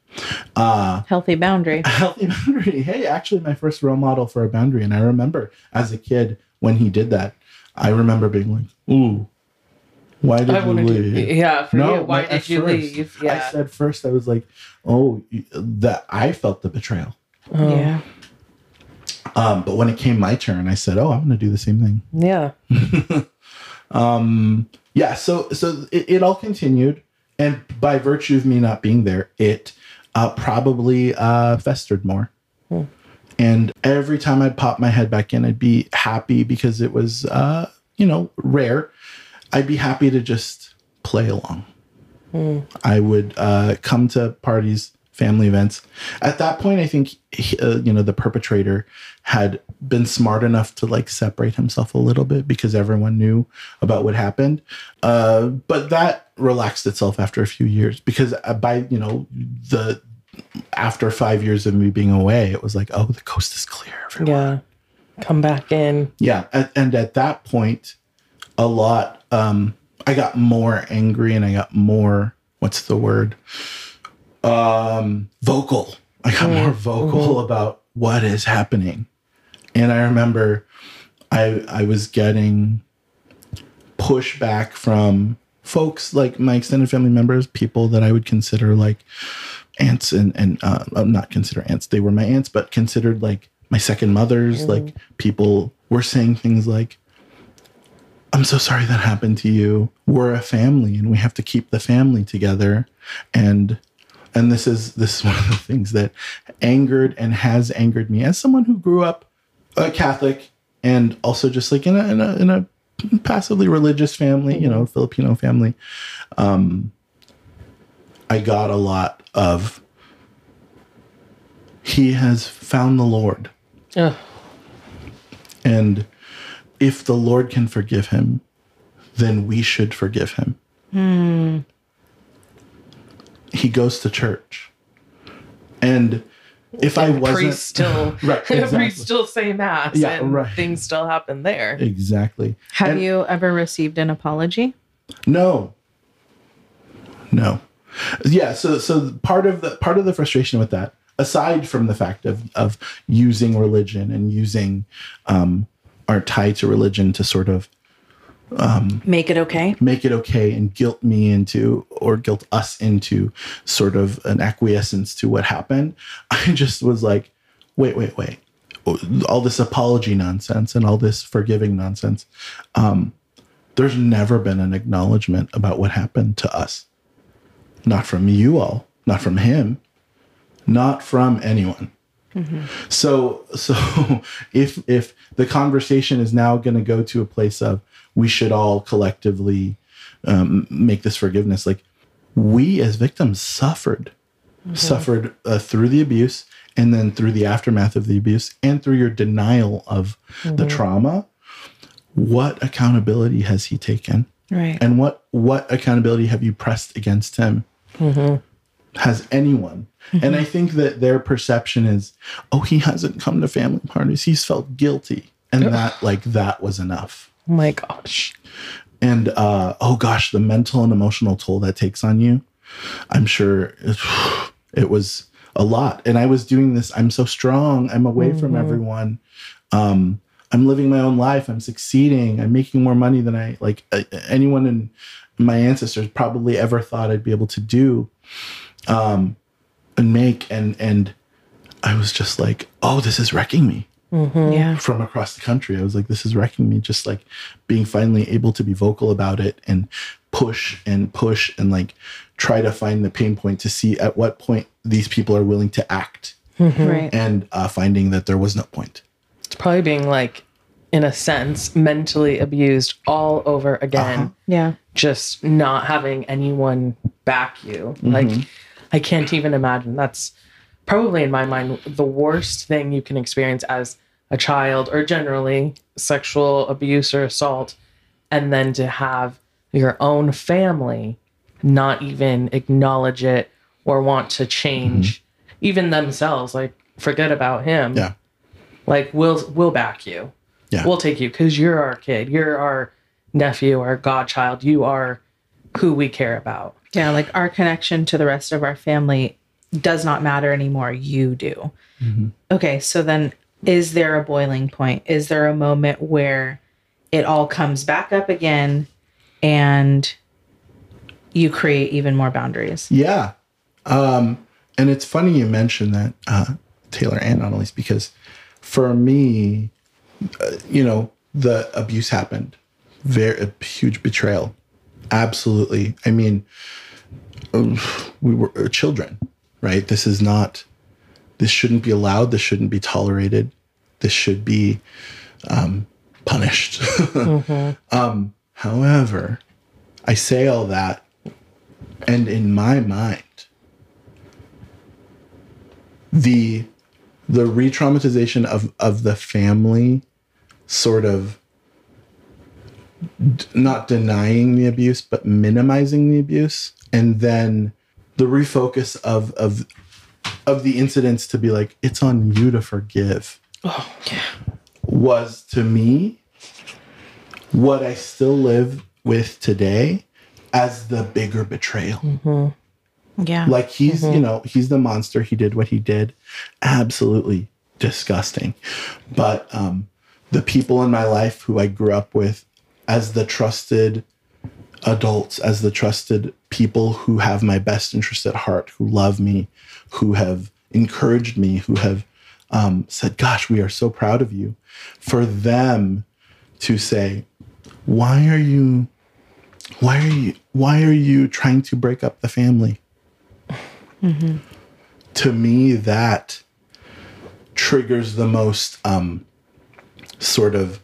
Uh, Healthy boundary. healthy boundary. Hey, actually, my first role model for a boundary, and I remember as a kid when he did that, I remember being like, "Ooh, why did I you leave?" yeah, for you. Why did you first, leave? I said first, I was like, "Oh, that I felt the betrayal." Oh, Yeah. Um, but when it came my turn, I said, "Oh, I'm going to do the same thing." Yeah. um yeah so so it, it all continued and by virtue of me not being there it uh probably uh festered more and every time i'd pop my head back in i'd be happy because it was uh you know rare i'd be happy to just play along i would uh come to parties family events at that point i think he- uh, you know the perpetrator had been smart enough to like separate himself a little bit because everyone knew about what happened uh but that relaxed itself after a few years because uh, by you know the after five years of me being away it was like oh the coast is clear everyone. Yeah. Come back in. yeah at, and at that point a lot um i got more angry and i got more what's the word um vocal. I got more vocal about what is happening. And i remember i i was getting pushback from folks like my extended family members people that i would consider like aunts and and uh, uh, not consider aunts they were my aunts but considered like my second mothers like people were saying things like i'm so sorry that happened to you. We're a family and we have to keep the family together. And and this is this is one of the things that angered and has angered me as someone who grew up a catholic and also just like in a in a, in a passively religious family you know filipino family um i got a lot of he has found the lord Ugh. and if the Lord can forgive him, then we should forgive him. He goes to church. And if I wasn't priests still Right, exactly. priests still say mass Yeah, and right. things still happen there. exactly. Have And- you ever received an apology? No. No. Yeah, so so part of the part of the frustration with that, aside from the fact of of using religion and using um our tie to religion to sort of Make it okay. make it okay and guilt me into or guilt us into sort of an acquiescence to what happened. I just was like wait wait wait. All this apology nonsense and all this forgiving nonsense um there's never been an acknowledgement about what happened to us. Not from you all not from him not from anyone. So so if if the conversation is now going to go to a place of we should all collectively um, make this forgiveness. Like we as victims suffered. Suffered uh, through the abuse and then through the aftermath of the abuse and through your denial of the trauma. What accountability has he taken? Right. and what what accountability have you pressed against him? Has anyone? And i think that their perception is oh he hasn't come to family parties. He's felt guilty. And that like that was enough my gosh. and uh oh gosh the mental and emotional toll that takes on you i'm sure it, was a lot. And i was doing this i'm so strong i'm away from everyone. Um i'm living my own life i'm succeeding i'm making more money than i like uh, anyone in my ancestors probably ever thought i'd be able to do um and make. And and i was just like oh this is wrecking me Yeah. from across the country. I was like, this is wrecking me. Just like being finally able to be vocal about it and push and push and like try to find the pain point to see at what point these people are willing to act Right. and uh, finding that there was no point. It's probably being like, in a sense, mentally abused all over again. Uh-huh. Yeah. Just not having anyone back you. Like, I can't even imagine. That's probably in my mind the worst thing you can experience as a child or generally sexual abuse or assault. And then to have your own family not even acknowledge it or want to change mm-hmm. even themselves. Like, forget about him. Yeah. Like, we'll, we'll back you. Yeah. We'll take you because you're our kid. You're our nephew, our godchild. You are who we care about. Yeah. Like our connection to the rest of our family does not matter anymore. You do. Mm-hmm. Okay. So then, is there a boiling point? Is there a moment where it all comes back up again and you create even more boundaries? Yeah. Um, and it's funny you mentioned that, uh, Taylor and Analise, because for me, uh, you know, the abuse happened. Very huge betrayal. Absolutely. I mean, we were uh, children, right? This is not, this shouldn't be allowed. This shouldn't be tolerated. This should be um, punished. um, however, I say all that, and in my mind, the the re-traumatization of of the family sort of d- not denying the abuse but minimizing the abuse and then the refocus of of of the incidents to be like it's on you to forgive Oh, yeah. was to me what I still live with today as the bigger betrayal. Yeah. Like he's, you know, he's the monster. He did what he did. Absolutely disgusting. But um the people in my life who I grew up with as the trusted adults, as the trusted people who have my best interest at heart, who love me, who have encouraged me, who have um, said, Gosh, we are so proud of you. For them to say, Why are you why are you why are you trying to break up the family? To me, that triggers the most um, sort of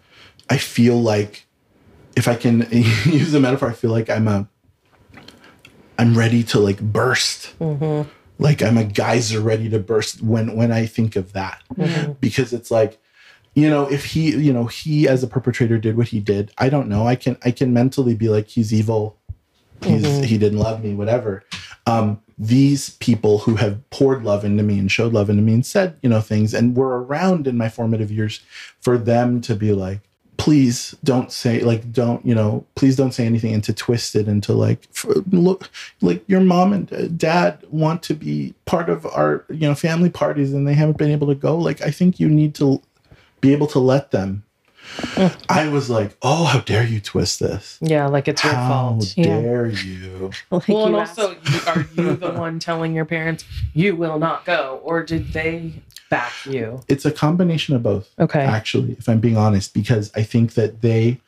I feel like if I can use a metaphor, I feel like I'm a I'm ready to like burst. Like I'm a geyser ready to burst when when I think of that. Because it's like, you know, if he, you know, he as a perpetrator did what he did, I don't know. I can I can mentally be like he's evil. He's he didn't love me, whatever. Um these people who have poured love into me and showed love into me and said, you know, things and were around in my formative years for them to be like, please don't say like don't you know please don't say anything and to twist it into like for, look like your mom and uh, dad want to be part of our you know family parties and they haven't been able to go. Like i think you need to be able to let them i was like oh how dare you twist this Yeah, like it's your how fault. Yeah. dare you Like Well, and you also, are you the one telling your parents you will not go, or did they back you? it's a combination of both Okay. actually if i'm being honest because i think that they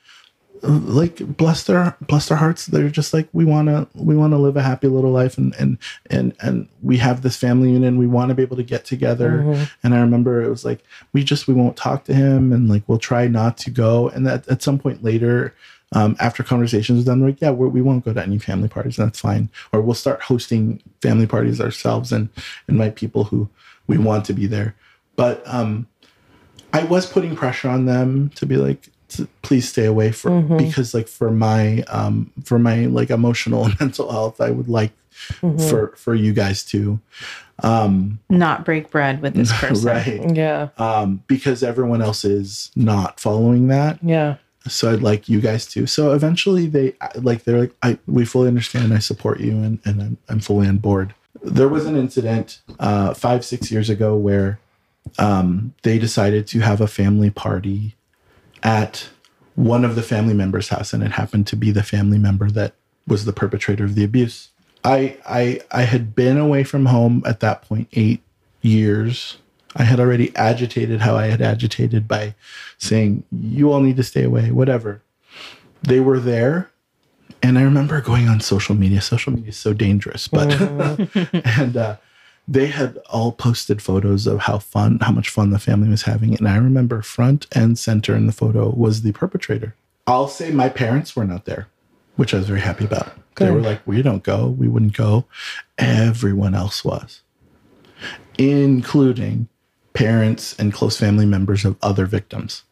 like bless their bless their hearts. They're just like we want to we want to live a happy little life and and and and we have this family unit and we want to be able to get together. And i remember it was like we just we won't talk to him and like we'll try not to go. And that at some point later um, after conversations with them, like, yeah, we're, we won't go to any family parties, and that's fine. Or we'll start hosting family parties ourselves and invite people who we want to be there. But um, I was putting pressure on them to be like, to please stay away for because like for my um, for my like emotional and mental health, I would like for for you guys to um, not break bread with this person. right Yeah. um, because everyone else is not following that Yeah. so I'd like you guys to. So eventually they like they're like, I we fully understand, I support you, and and I'm I'm fully on board. There was an incident uh, five six years ago where um, they decided to have a family party at one of the family members' house, and it happened to be the family member that was the perpetrator of the abuse. I I I had been away from home at that point eight years. I had already agitated how I had agitated by saying, you all need to stay away, whatever. They were there. And I remember going on social media. Social media is so dangerous, but, and uh, they had all posted photos of how fun, how much fun the family was having. And I remember front and center in the photo was the perpetrator. I'll say my parents were not there, which I was very happy about. They were like, we don't go, we wouldn't go. Everyone else was, including parents and close family members of other victims.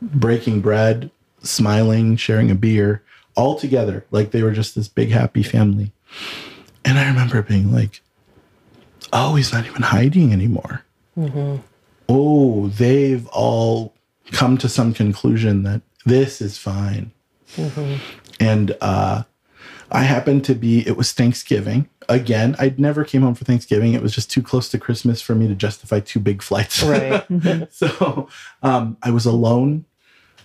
Breaking bread, smiling, sharing a beer, all together, like they were just this big happy family. And I remember being like, oh, he's not even hiding anymore. Oh, they've all come to some conclusion that this is fine. And uh, I happened to be, it was Thanksgiving. Again, I never came home for Thanksgiving. It was just too close to Christmas for me to justify two big flights. Right. so um, I was alone.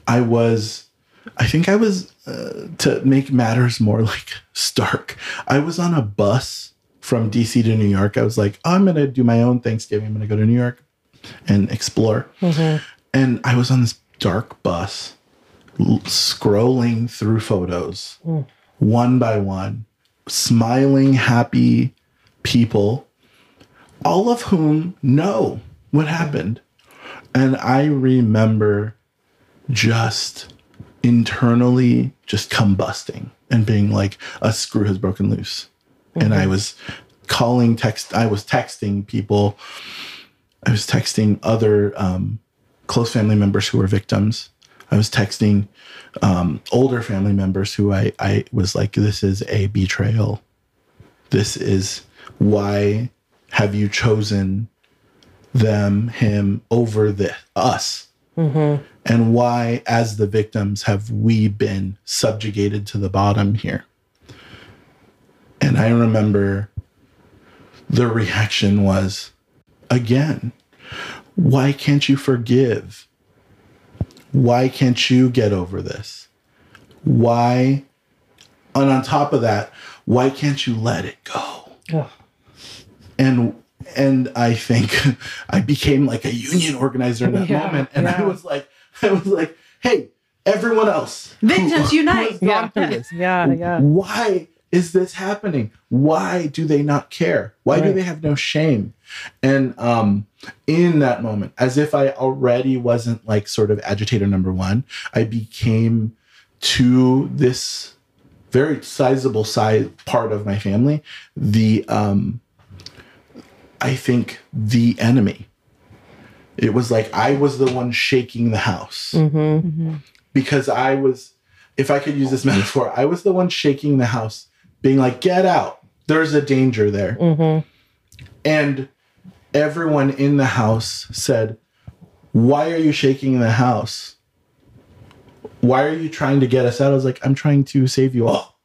I was, I think I was, uh, to make matters more like stark, I was on a bus from DC to New York. I was like, oh, I'm going to do my own Thanksgiving. I'm going to go to New York and explore. Mm-hmm. And I was on this dark bus scrolling through photos mm. one by one, smiling, happy people, all of whom know what happened. And I remember just internally just combusting and being like, a screw has broken loose. And I was calling text, I was texting people, I was texting other um, close family members who were victims. I was texting um, older family members who I, I was like, this is a betrayal. This is why have you chosen them, him over the us? And why, as the victims, have we been subjugated to the bottom here? And I remember the reaction was again, why can't you forgive? Why can't you get over this? Why? And on top of that, why can't you let it go? Ugh. And and I think I became like a union organizer in that Yeah, moment. And I was like, I was like, hey, everyone else. who- Victims unite. has Yeah. Yeah. Yeah. why is this happening? Why do they not care? Why do they have no shame? And um in that moment as if i already wasn't like sort of agitator number one i became to this very sizable size part of my family the um i think the enemy. It was like i was the one shaking the house. Because I was, if I could use this metaphor, I was the one shaking the house, being like, get out. There's a danger there. And everyone in the house said, Why are you shaking the house? Why are you trying to get us out? I was like, I'm trying to save you all.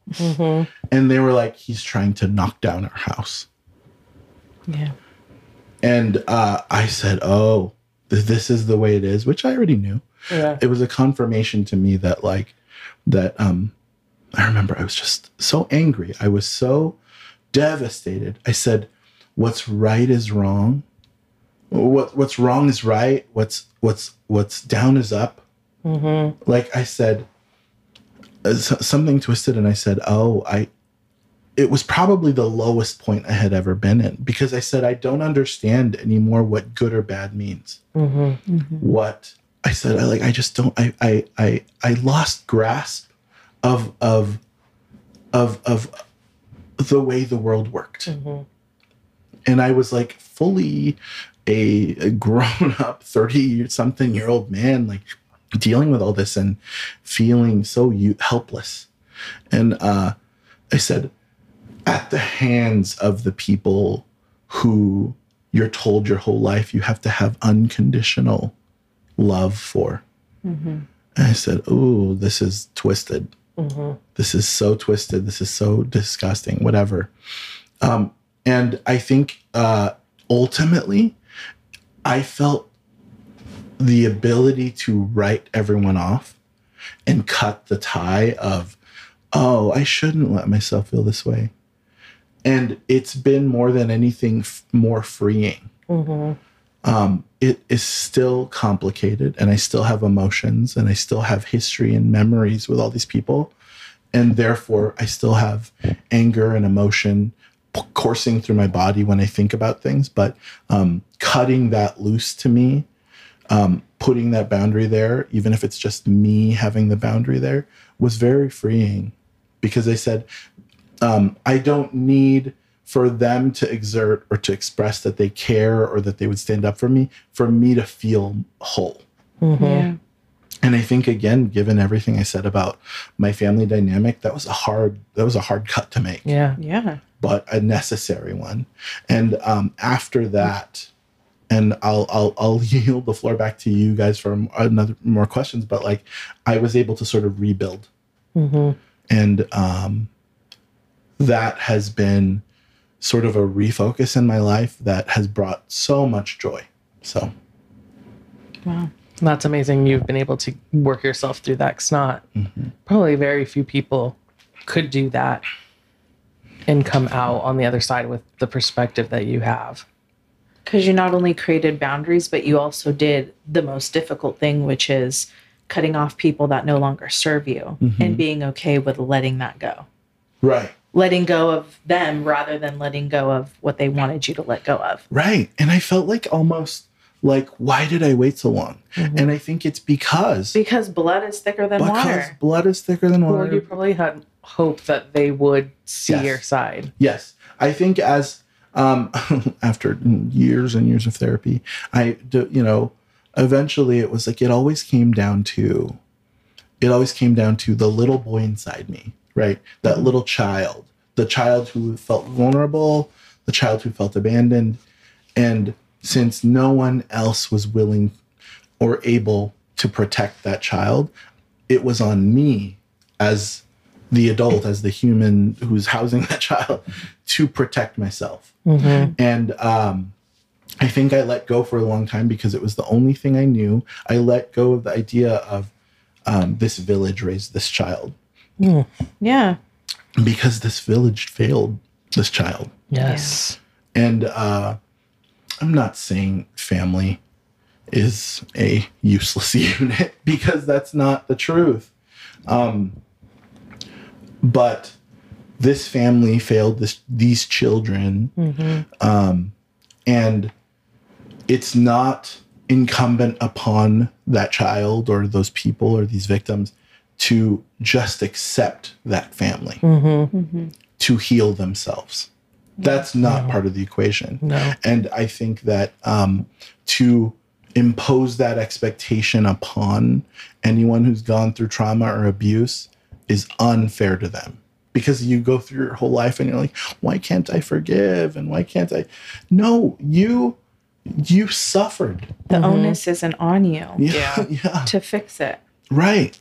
And they were like, He's trying to knock down our house. Yeah. And uh, I said, Oh, th- this is the way it is, which I already knew. Yeah. it was a confirmation to me that like that um i remember i was just so angry. I was so devastated. I said what's right is wrong. What what's wrong is right. What's what's what's down is up. Mm-hmm. Like i said uh, something twisted and i said oh i it was probably the lowest point i had ever been in because i said i don't understand anymore what good or bad means. Mm-hmm. Mm-hmm. What? I said I like I just don't I I I I lost grasp of of of of the way the world worked. And I was like fully a, a grown up 30 something year old man like dealing with all this and feeling so you, helpless. And uh I said at the hands of the people who you're told your whole life you have to have unconditional love for. And I said, Oh, this is twisted. This is so twisted. This is so disgusting, whatever. Um, and I think uh, ultimately, I felt the ability to write everyone off and cut the tie of, oh, I shouldn't let myself feel this way. And it's been more than anything f- more freeing um, it is still complicated and I still have emotions and I still have history and memories with all these people. And therefore, I still have anger and emotion coursing through my body when I think about things. But um, cutting that loose to me, um, putting that boundary there, even if it's just me having the boundary there, was very freeing because I said, um, I don't need for them to exert or to express that they care or that they would stand up for me, for me to feel whole. Yeah. And I think again, given everything I said about my family dynamic, that was a hard that was a hard cut to make, Yeah. Yeah. but a necessary one. And um, after that, and I'll I'll I'll yield the floor back to you guys for another more questions. But like, I was able to sort of rebuild, and um, that has been sort of a refocus in my life that has brought so much joy. So Wow. That's amazing. You've been able to work yourself through that. Cause not mm-hmm. probably very few people could do that and come out on the other side with the perspective that you have. Because you not only created boundaries, but you also did the most difficult thing, which is cutting off people that no longer serve you mm-hmm. and being okay with letting that go. right. Letting go of them rather than letting go of what they wanted you to let go of. Right. And I felt like almost like, why did I wait so long? And I think it's because Because blood is thicker than because water. blood is thicker than water. Well, you probably had hope that they would see Yes. your side. Yes, I think as um, after years and years of therapy, I you know, eventually it was like it always came down to, it always came down to the little boy inside me, right? That little child, the child who felt vulnerable, the child who felt abandoned, and since no one else was willing or able to protect that child, it was on me as the adult, as the human who's housing that child, to protect myself. And um, I think I let go for a long time because it was the only thing I knew. I let go of the idea of um, this village raised this child yeah. because this village failed this child. Yes. And uh, I'm not saying family is a useless unit because that's not the truth. Um, but this family failed this these children, um, and it's not incumbent upon that child or those people or these victims to just accept that family mm-hmm. Mm-hmm. to heal themselves. That's not part of the equation. No. And I think that um, to impose that expectation upon anyone who's gone through trauma or abuse is unfair to them because you go through your whole life and you're like, why can't I forgive? And why can't I? No, you you suffered. The mm-hmm. onus isn't on you Yeah. Yeah. to fix it. Right.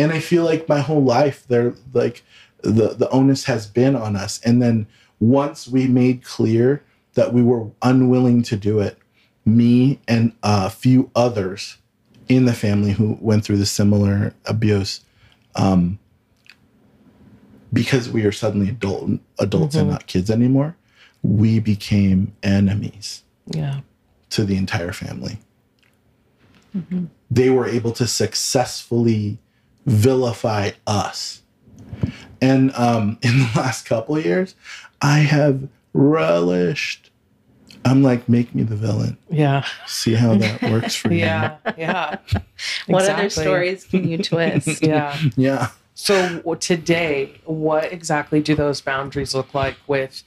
And I feel like my whole life they're like the the onus has been on us. And then once we made clear that we were unwilling to do it, me and a few others in the family who went through the similar abuse, um, because we are suddenly adult adults and not kids anymore, we became enemies Yeah. to the entire family. They were able to successfully vilify us. And um, in the last couple of years, I have relished. I'm like, make me the villain. Yeah. See how that works for you. Yeah. Yeah. What other stories can you twist? Yeah. Yeah. So today, what exactly do those boundaries look like with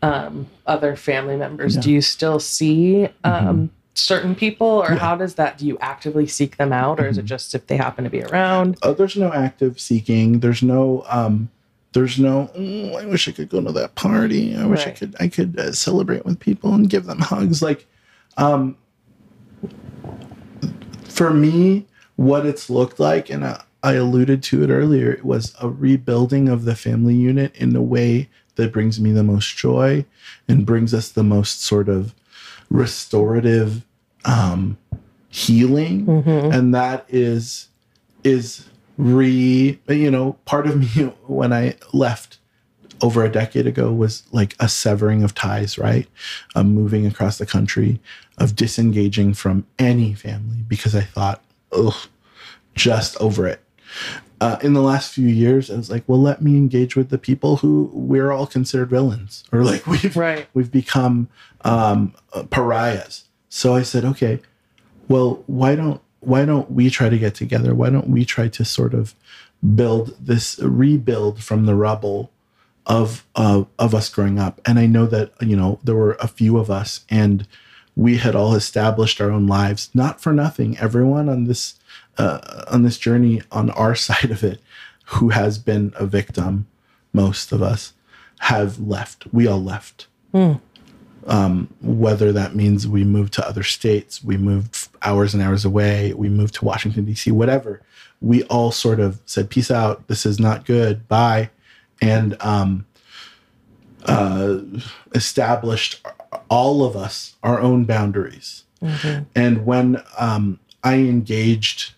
um, other family members? Yeah. Do you still see um, certain people, or how does that? Do you actively seek them out, or is it just if they happen to be around? Uh, there's no active seeking. There's no. Um, there's no. "Oh, I wish I could go to that party. I wish I could. I could uh, celebrate with people and give them hugs. Like, um, for me, what it's looked like, and I, I alluded to it earlier, it was a rebuilding of the family unit in a way that brings me the most joy and brings us the most sort of restorative um, healing, and that is is re you know part of me when I left over a decade ago was like a severing of ties, right? Um, moving across the country, of disengaging from any family because I thought, oh, just over it. Uh, in the last few years, I was like, well, let me engage with the people who we're all considered villains, or like we've Right. we've become um, uh, pariahs. So I said, okay, well, why don't why don't we try to get together? Why don't we try to sort of build this rebuild from the rubble of uh, of us growing up? And I know that you know there were a few of us, and we had all established our own lives, not for nothing. Everyone on this uh, on this journey on our side of it, who has been a victim, most of us have left. We all left whether that means we moved to other states, we moved hours and hours away, we moved to Washington, D.C., whatever, we all sort of said, Peace out. This is not good. Bye. And um, uh, established all of us our own boundaries. And when um, I engaged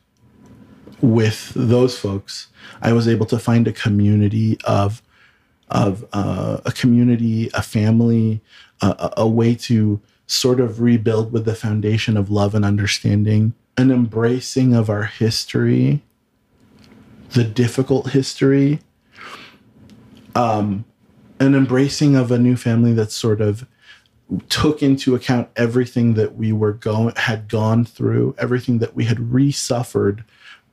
with those folks, I was able to find a community of of uh, a community, a family, a, a- way to sort of rebuild with the foundation of love and understanding, an embracing of our history, the difficult history, um, an embracing of a new family that sort of took into account everything that we were going had gone through, everything that we had re-suffered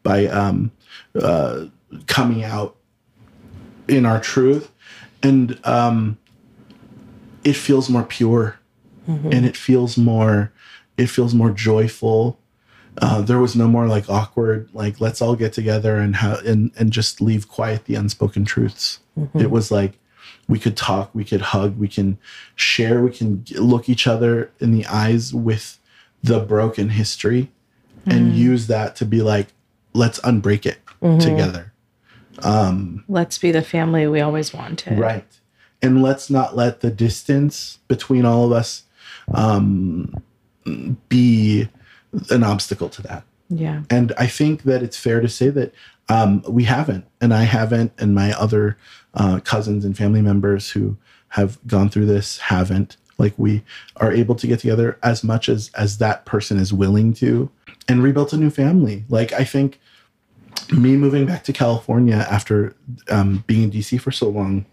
by um, uh, coming out in our truth. And um it feels more pure. And it feels more it feels more joyful. Uh, there was no more like awkward like let's all get together and ha- and and just leave quiet the unspoken truths. It was like we could talk we could hug we can share we can look each other in the eyes with the broken history and use that to be like let's unbreak it together Let's be the family we always wanted. Right. And let's not let the distance between all of us um, be an obstacle to that. Yeah. And I think that it's fair to say that um, we haven't, and I haven't, and my other uh, cousins and family members who have gone through this haven't. Like we are able to get together as much as as that person is willing to, and rebuilt a new family. Like I think me moving back to California after um, being in DC for so long,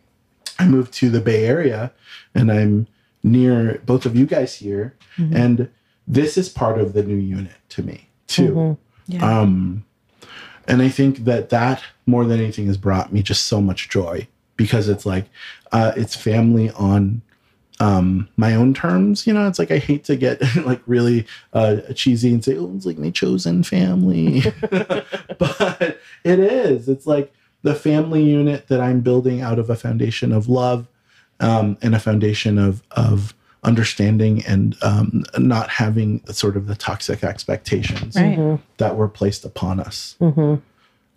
I moved to the Bay Area, and I'm near both of you guys here, and this is part of the new unit to me too. Yeah. Um, and I think that that more than anything has brought me just so much joy because it's like uh, it's family on um, my own terms. You know, it's like I hate to get like really uh, cheesy and say, "Oh, it's like my chosen family," but it is. It's like the family unit that I'm building out of a foundation of love um, and a foundation of of understanding and um, not having sort of the toxic expectations right. that were placed upon us.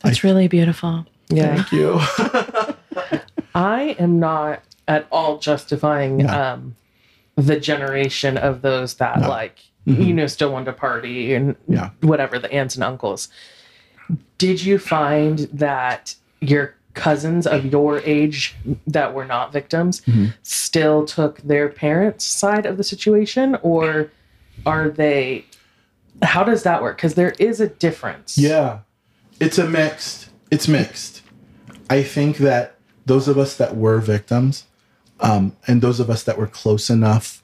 That's really beautiful. Yeah. Thank you. I am not at all justifying No. um, the generation of those that No. like Mhm. you know still want to party and Yeah. whatever the aunts and uncles. Did you find that your cousins of your age that were not victims Mhm. still took their parents' side of the situation, or are they? How does that work? Because there is a difference. Yeah. It's a mixed. It's mixed. I think that those of us that were victims, um, and those of us that were close enough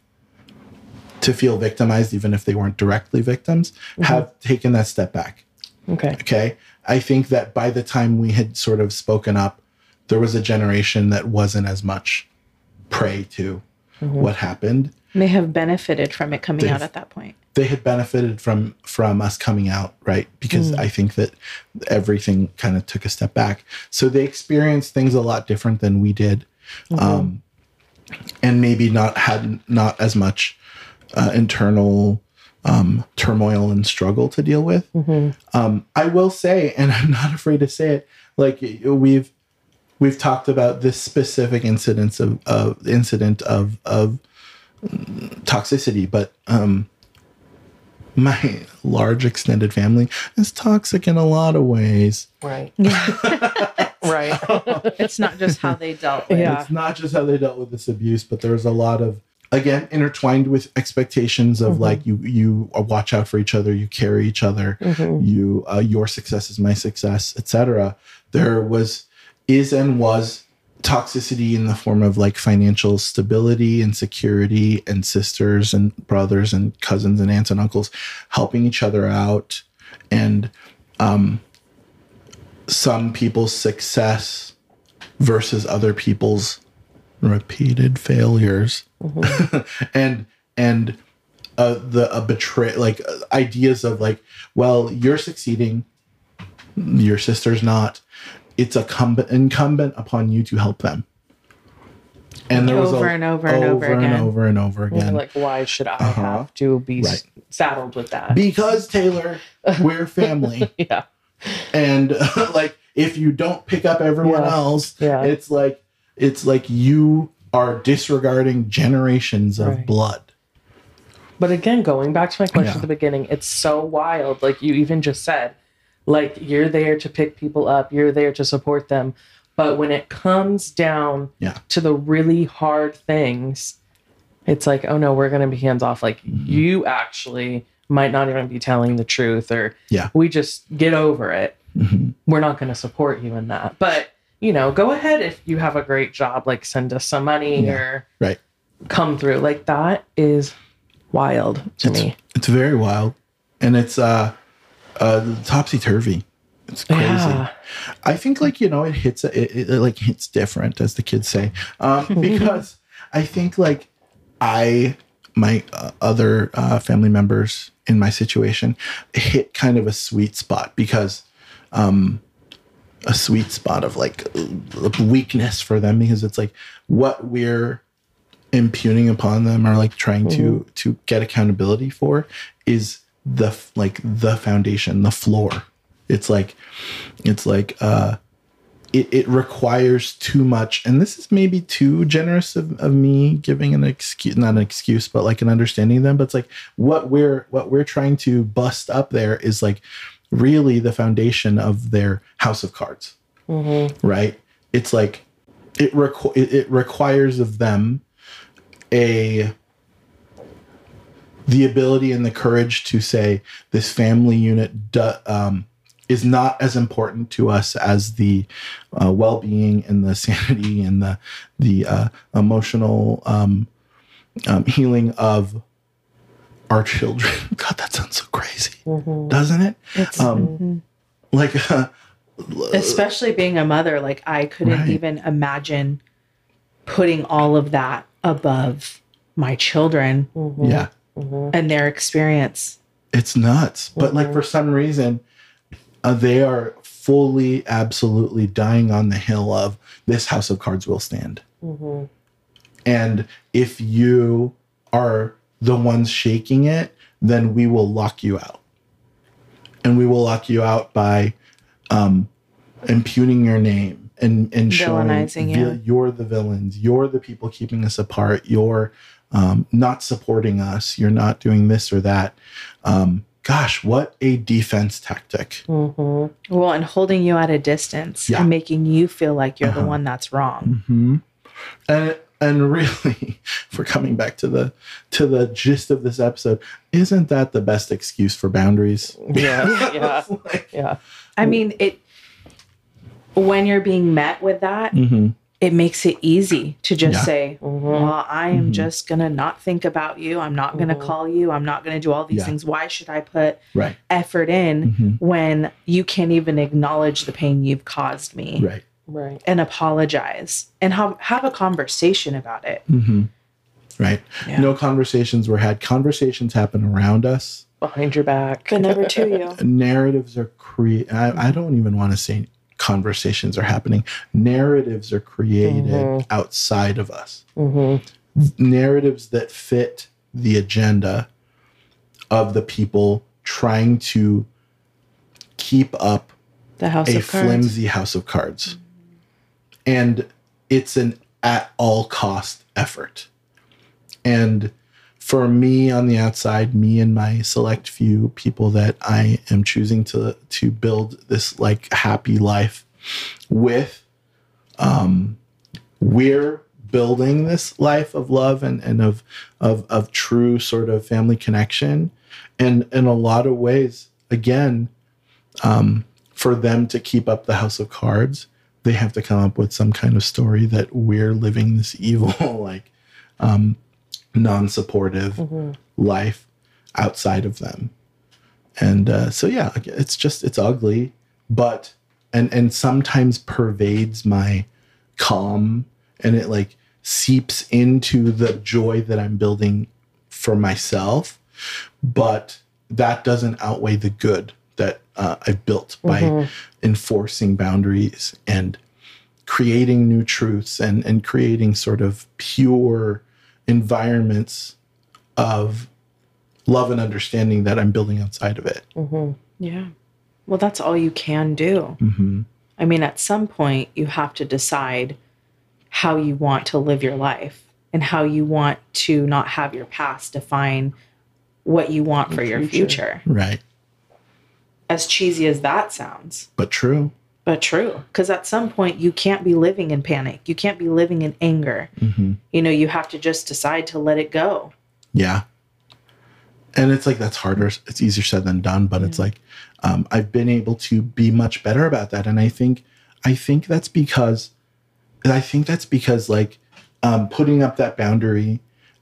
to feel victimized, even if they weren't directly victims, have taken that step back. Okay. Okay. I think that by the time we had sort of spoken up, there was a generation that wasn't as much prey to what happened. May have benefited from it coming They've- out at that point. they had benefited from from us coming out right because i think that everything kind of took a step back so they experienced things a lot different than we did um and maybe not had not as much uh, internal um turmoil and struggle to deal with um i will say and i'm not afraid to say it like we've we've talked about this specific incidents of, of incident of of toxicity but um my large extended family is toxic in a lot of ways. Right. Right. It's not just how they dealt with Yeah. It's not just how they dealt with this abuse, but there's a lot of again intertwined with expectations of Mhm. like you you watch out for each other, you carry each other, Mhm. you uh, your success is my success, etc. There was is and was toxicity in the form of like financial stability and security and sisters and brothers and cousins and aunts and uncles helping each other out and um some people's success versus other people's repeated failures and and uh, the a betray like uh, ideas of like well you're succeeding your sister's not it's a incumbent incumbent upon you to help them and there was Over a, and over and over and again. over and over again Like, why should I Uh-huh. have to be Right. saddled with that? because taylor we're family yeah. And like if you don't pick up everyone Yeah. else Yeah. it's like it's like you are disregarding generations of Right. blood But again, going back to my question Yeah. at the beginning, it's so wild. Like you even just said, like you're there to pick people up, you're there to support them. But when it comes down Yeah. to the really hard things, it's like, oh no, we're going to be hands off. Like mm-hmm. you actually might not even be telling the truth, or Yeah. we just get over it. Mhm. We're not going to support you in that. But you know, go ahead if you have a great job, like send us some money Yeah. or Right. come through. Like that is wild to it's, me. it's very wild and it's uh uh topsy-turvy it's crazy Yeah. i think like you know it hits it, it, it like hits different as the kids say um because i think like i my uh, other uh, family members in my situation hit kind of a sweet spot because um a sweet spot of like uh, weakness for them because it's like what we're impugning upon them or like trying to to get accountability for is the like the foundation the floor. It's like it's like uh it, it requires too much. And this is maybe too generous of, of me giving an excuse not an excuse but like an understanding of them. But it's like what we're what we're trying to bust up there is like really the foundation of their house of cards. Mm-hmm. right? It's like it, requ- it, it requires of them a the ability and the courage to say this family unit do, um, is not as important to us as the uh, well-being and the sanity and the the uh, emotional um, um, healing of our children. God, that sounds so crazy, doesn't it? Um, Like, uh, especially being a mother, like I couldn't Right. even imagine putting all of that above my children yeah, and their experience. it's nuts. But like for some reason, uh, they are fully, absolutely dying on the hill of this house of cards will stand. And if you are the ones shaking it, then we will lock you out. And we will lock you out by um, impugning your name and, and showing Villainizing you. vil- you're the villains. You're the people keeping us apart. You're um, not supporting us. You're not doing this or that. Um, gosh, what a defense tactic. Mm-hmm. Well, and holding you at a distance Yeah. and making you feel like you're the Uh-huh. one that's wrong. hmm And and really, for coming back to the to the gist of this episode, isn't that the best excuse for boundaries? Yeah. Yeah. Like, Yeah. I mean, it when you're being met with that, mhm. It makes it easy to just Yeah. say, Mhm. Well, I am Mhm. just gonna not think about you. I'm not gonna Mhm. call you. I'm not gonna do all these Yeah. things. Why should I put Right. effort in Mhm. when you can't even acknowledge the pain you've caused me Right. Right. and apologize and have have a conversation about it? hmm Right. Yeah. No conversations were had. Conversations happen around us. Behind your back. But never to you. Narratives are created. I, I don't even want to say conversations are happening. Narratives are created Mhm. outside of us. Mm-hmm. narratives that fit the agenda of the people trying to keep up The house a flimsy house of cards. And it's an at all cost effort. And for me on the outside, me and my select few people that I am choosing to to build this like happy life with um, we're building this life of love and, and of, of of true sort of family connection. And in a lot of ways again um, for them to keep up the house of cards they have to come up with some kind of story that we're living this evil like um, non-supportive life outside of them. And uh, so yeah it's just it's ugly but and and sometimes pervades my calm and it like seeps into the joy that i'm building for myself but that doesn't outweigh the good that uh, i've built by enforcing boundaries and creating new truths and and creating sort of pure environments of love and understanding that i'm building outside of it. Yeah. Well, that's all you can do. hmm I mean, at some point, you have to decide how you want to live your life and how you want to not have your past define what you want for your future. right. As cheesy as that sounds, but true but true. Because at some point, you can't be living in panic. You can't be living in anger. hmm You know, you have to just decide to let it go. Yeah. And it's like that's harder. It's easier said than done, but it's like um, I've been able to be much better about that. And I think I think that's because I think that's because like um, putting up that boundary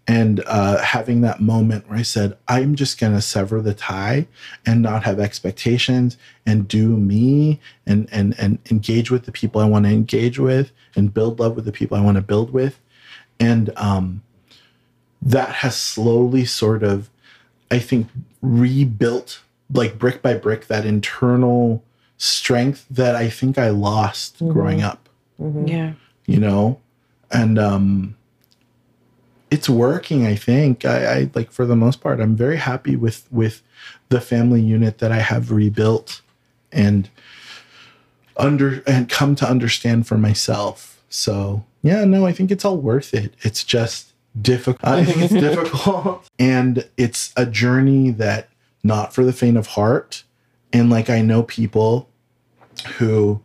and uh, having that moment where I said, I'm just gonna sever the tie and not have expectations and do me and and and engage with the people I want to engage with and build love with the people I want to build with. And um that has slowly sort of i think rebuilt like brick by brick that internal strength that i think i lost growing up Yeah. you know and um it's working i think. I, I like for the most part i'm very happy with with the family unit that i have rebuilt and under and come to understand for myself. So yeah no i think it's all worth it. It's just difficult. I think it's difficult. And it's a journey that not for the faint of heart. And like i know people who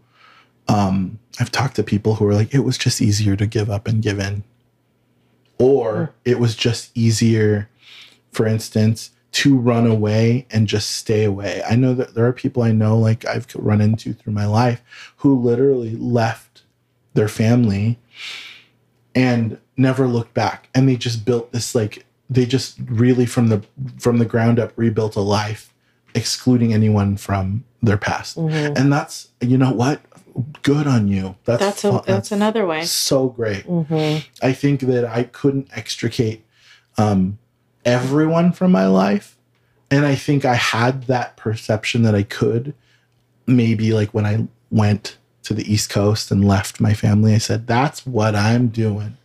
um i've talked to people who are like it was just easier to give up and give in or it was just easier for instance to run away and just stay away. I know that there are people i know like i've run into through my life who literally left their family and never looked back. And they just built this like they just really from the from the ground up rebuilt a life excluding anyone from their past and that's you know what good on you that's That's a, fu- that's another way. so great Mm-hmm. I think that I couldn't extricate um, everyone from my life. And I think I had that perception that I could. Maybe like when I went to the East Coast and left my family, I said, that's what I'm doing.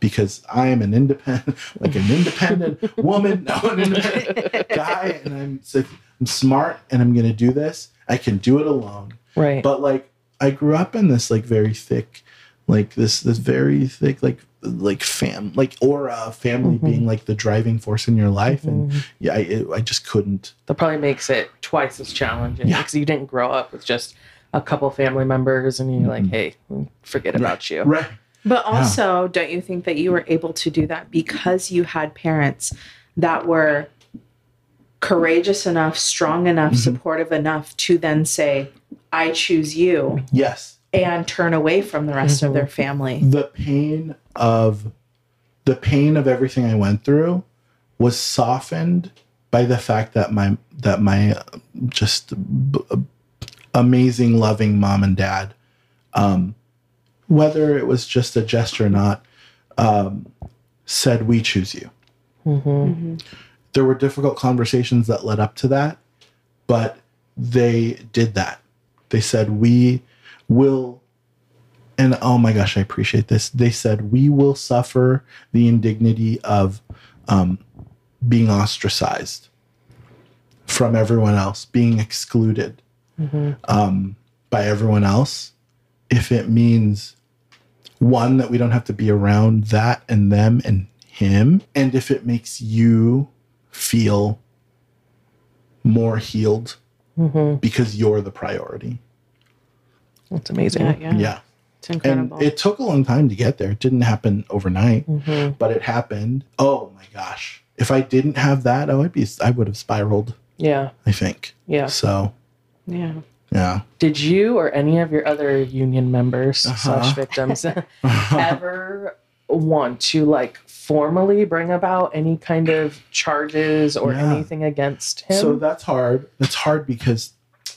Because I am an independent, like an independent woman, no, an independent guy, and I'm so I'm smart and I'm gonna do this. I can do it alone Right. but like i grew up in this like very thick like this this very thick like like fam like aura of family mm-hmm. being like the driving force in your life and mm-hmm. yeah I, it, I just couldn't that probably makes it twice as challenging Yeah. because you didn't grow up with just a couple family members and you're like, hey, forget about you. right But also, don't you think that you were able to do that because you had parents that were courageous enough, strong enough, supportive enough to then say, I choose you. Yes. And turn away from the rest of their family? the pain of the pain of everything i went through was softened by the fact that my that my uh, just b- amazing loving mom and dad um whether it was just a gesture or not um said we choose you. Mm-hmm. There were difficult conversations that led up to that but they did that. They said we will and oh my gosh i appreciate this. They said we will suffer the indignity of um, being ostracized from everyone else being excluded um, by everyone else. If it means one that we don't have to be around that and them and him and if it makes you feel more healed Mm-hmm. because you're the priority That's amazing. Yeah, yeah. yeah. It's And it took a long time to get there. It didn't happen overnight, Mhm. but it happened. Oh my gosh. If I didn't have that, I would be I would have spiraled, Yeah. I think. Yeah. So yeah. yeah. Did you or any of your other union members Uh-huh. slash victims ever want to like formally bring about any kind of charges or Yeah. anything against him? So that's hard. That's hard because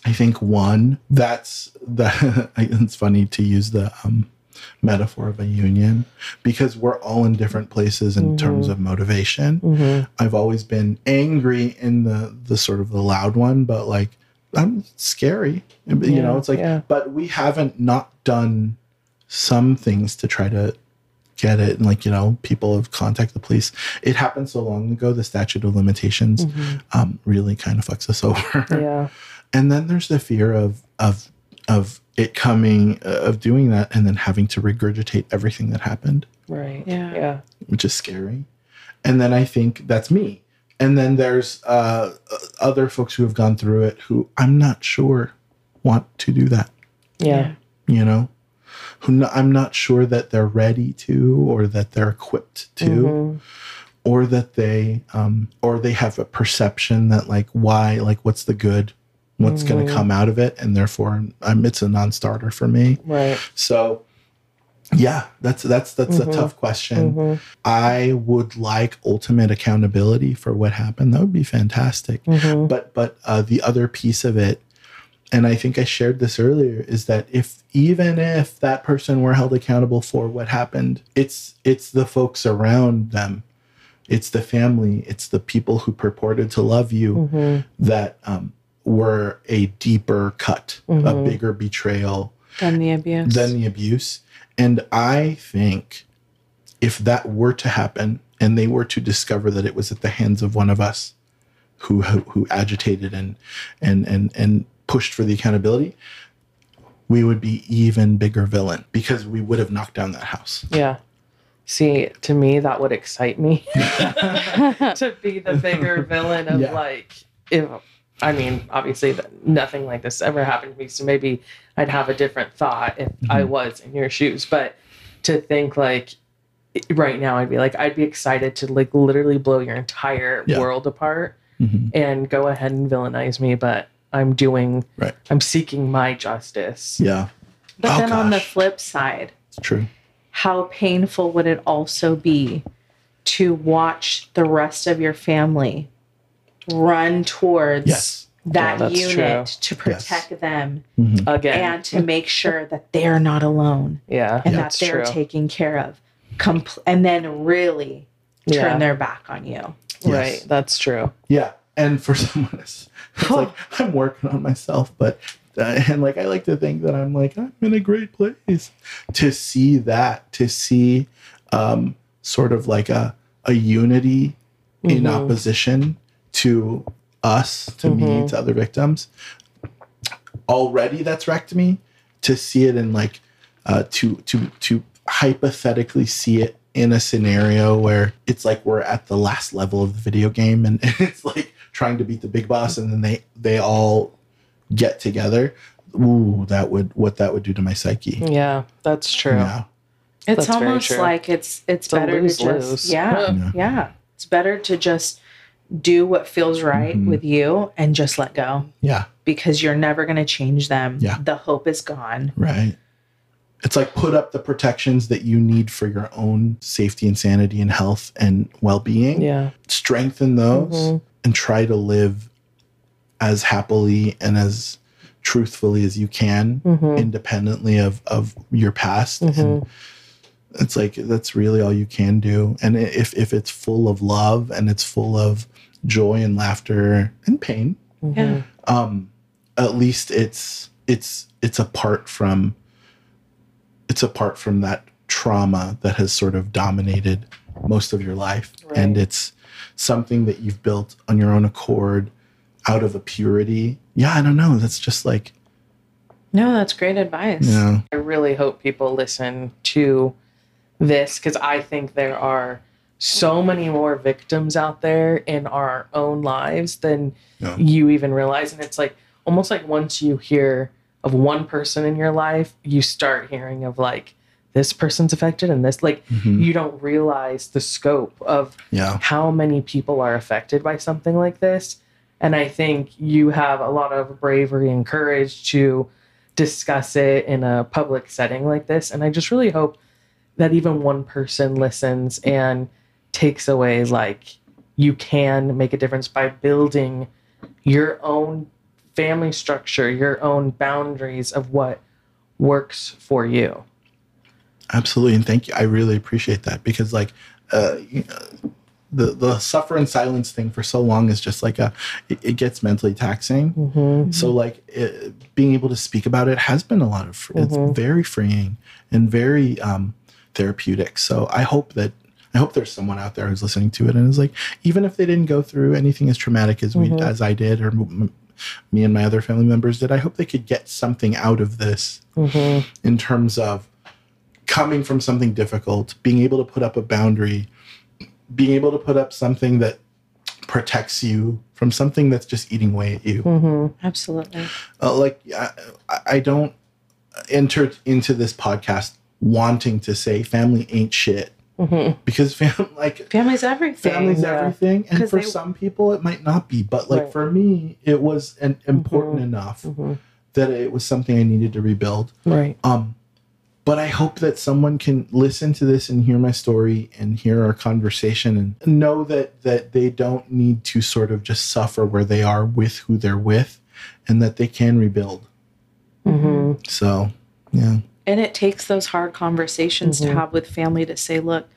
I think one, that's that it's funny to use the um metaphor of a union because we're all in different places in Mhm. terms of motivation. Mhm. I've always been angry in the the sort of the loud one, but like I'm scary. You know, it's like yeah. but we haven't not done some things to try to get it and like you know people have contacted the police it happened so long ago the statute of limitations Mhm. um, really kind of fucks us over Yeah. and then there's the fear of of of it coming uh, of doing that and then having to regurgitate everything that happened Right. Yeah. Yeah. which is scary and then i think that's me and then there's uh, uh, other folks who have gone through it who i'm not sure want to do that Yeah. you know who i'm not sure that they're ready to or that they're equipped to Mhm. or that they um or they have a perception that like why like what's the good what's going Mhm. to come out of it and therefore um, it's a non-starter for me Right. so yeah that's that's that's Mhm. a tough question Mhm. i would like ultimate accountability for what happened that would be fantastic Mhm. but but uh, the other piece of it and i think i shared this earlier is that if even if that person were held accountable for what happened it's it's the folks around them it's the family it's the people who purported to love you Mhm. that um, were a deeper cut a Mhm. bigger betrayal Than the abuse. than the abuse and i think if that were to happen and they were to discover that it was at the hands of one of us who, who agitated and and and and pushed for the accountability we would be even bigger villain because we would have knocked down that house Yeah. See, to me, that would excite me to be the bigger villain of Yeah. like, if I mean, obviously, nothing like this ever happened to me, so maybe I'd have a different thought if I Mhm. was in your shoes. But to think like right now, I'd be like, I'd be excited to like literally blow your entire Yeah. world apart Mhm. and go ahead and villainize me, but I'm doing, Right. I'm seeking my justice. yeah but Oh, then on the flip side, it's true how painful would it also be to watch the rest of your family run towards yes that Yeah, unit true. to protect them Mhm. Again. and to make sure that they're not alone yeah, and that they're true. taken care of compl- and then really turn Yeah. their back on you Yes. Right, that's true. Yeah, and for someone, it's, it's like I'm working on myself, but uh, and like I like to think that I'm like I'm in a great place. To see that, to see um, sort of like a a unity in Mhm. opposition to us, to me, Mhm. to other victims. Already, that's wrecked me. To see it in like uh, to to to hypothetically see it in a scenario where it's like we're at the last level of the video game and it's like trying to beat the big boss and then they they all get together ooh that would what that would do to my psyche Yeah, that's true. yeah it's That's almost true. like it's it's, It's a better to lose-lose. just yeah, Yeah. yeah it's better to just do what feels right Mhm. with you and just let go yeah because you're never going to change them Yeah. the hope is gone right it's like put up the protections that you need for your own safety and sanity and health and well-being Yeah. strengthen those Mhm. and try to live as happily and as truthfully as you can Mhm. independently of of your past and Mhm. it's like that's really all you can do and if if it's full of love and it's full of joy and laughter and pain. Yeah. um at least it's it's it's apart from it's apart from that trauma that has sort of dominated most of your life. And it's something that you've built on your own accord out of a purity. Yeah i don't know. That's just like no that's great advice. You know I really hope people listen to this because I think there are so many more victims out there in our own lives than Yeah. you even realize. And it's like almost like once you hear of one person in your life, you start hearing of like this person's affected and this like Mhm. you don't realize the scope of Yeah. how many people are affected by something like this. And I think you have a lot of bravery and courage to discuss it in a public setting like this. And I just really hope that even one person listens and takes away like you can make a difference by building your own family structure, your own boundaries of what works for you. Absolutely, and thank you. I really appreciate that because, like, uh, you know, the the suffer in silence thing for so long is just like a it, it gets mentally taxing. Mm-hmm. So, like, it, being able to speak about it has been a lot of. fr- It's very freeing and very um, therapeutic. So, I hope that. I hope there's someone out there who's listening to it and is like, even if they didn't go through anything as traumatic as we, Mhm. as I did, or m- me and my other family members did, I hope they could get something out of this Mm-hmm. in terms of coming from something difficult, being able to put up a boundary, being able to put up something that protects you from something that's just eating away at you. Mm-hmm. Absolutely. Uh, like I, I don't enter into this podcast wanting to say family ain't shit Mm-hmm. because fam like Family's everything. family's Yeah. everything and 'Cause for they- some people it might not be but like Right. for me it was an important Mhm. enough Mm-hmm. that it was something i needed to rebuild Right. um, but I hope that someone can listen to this and hear my story and hear our conversation and know that that they don't need to sort of just suffer where they are with who they're with, and that they can rebuild. Mm-hmm. So, yeah, And it takes those hard conversations to Mhm. have with family to say, look,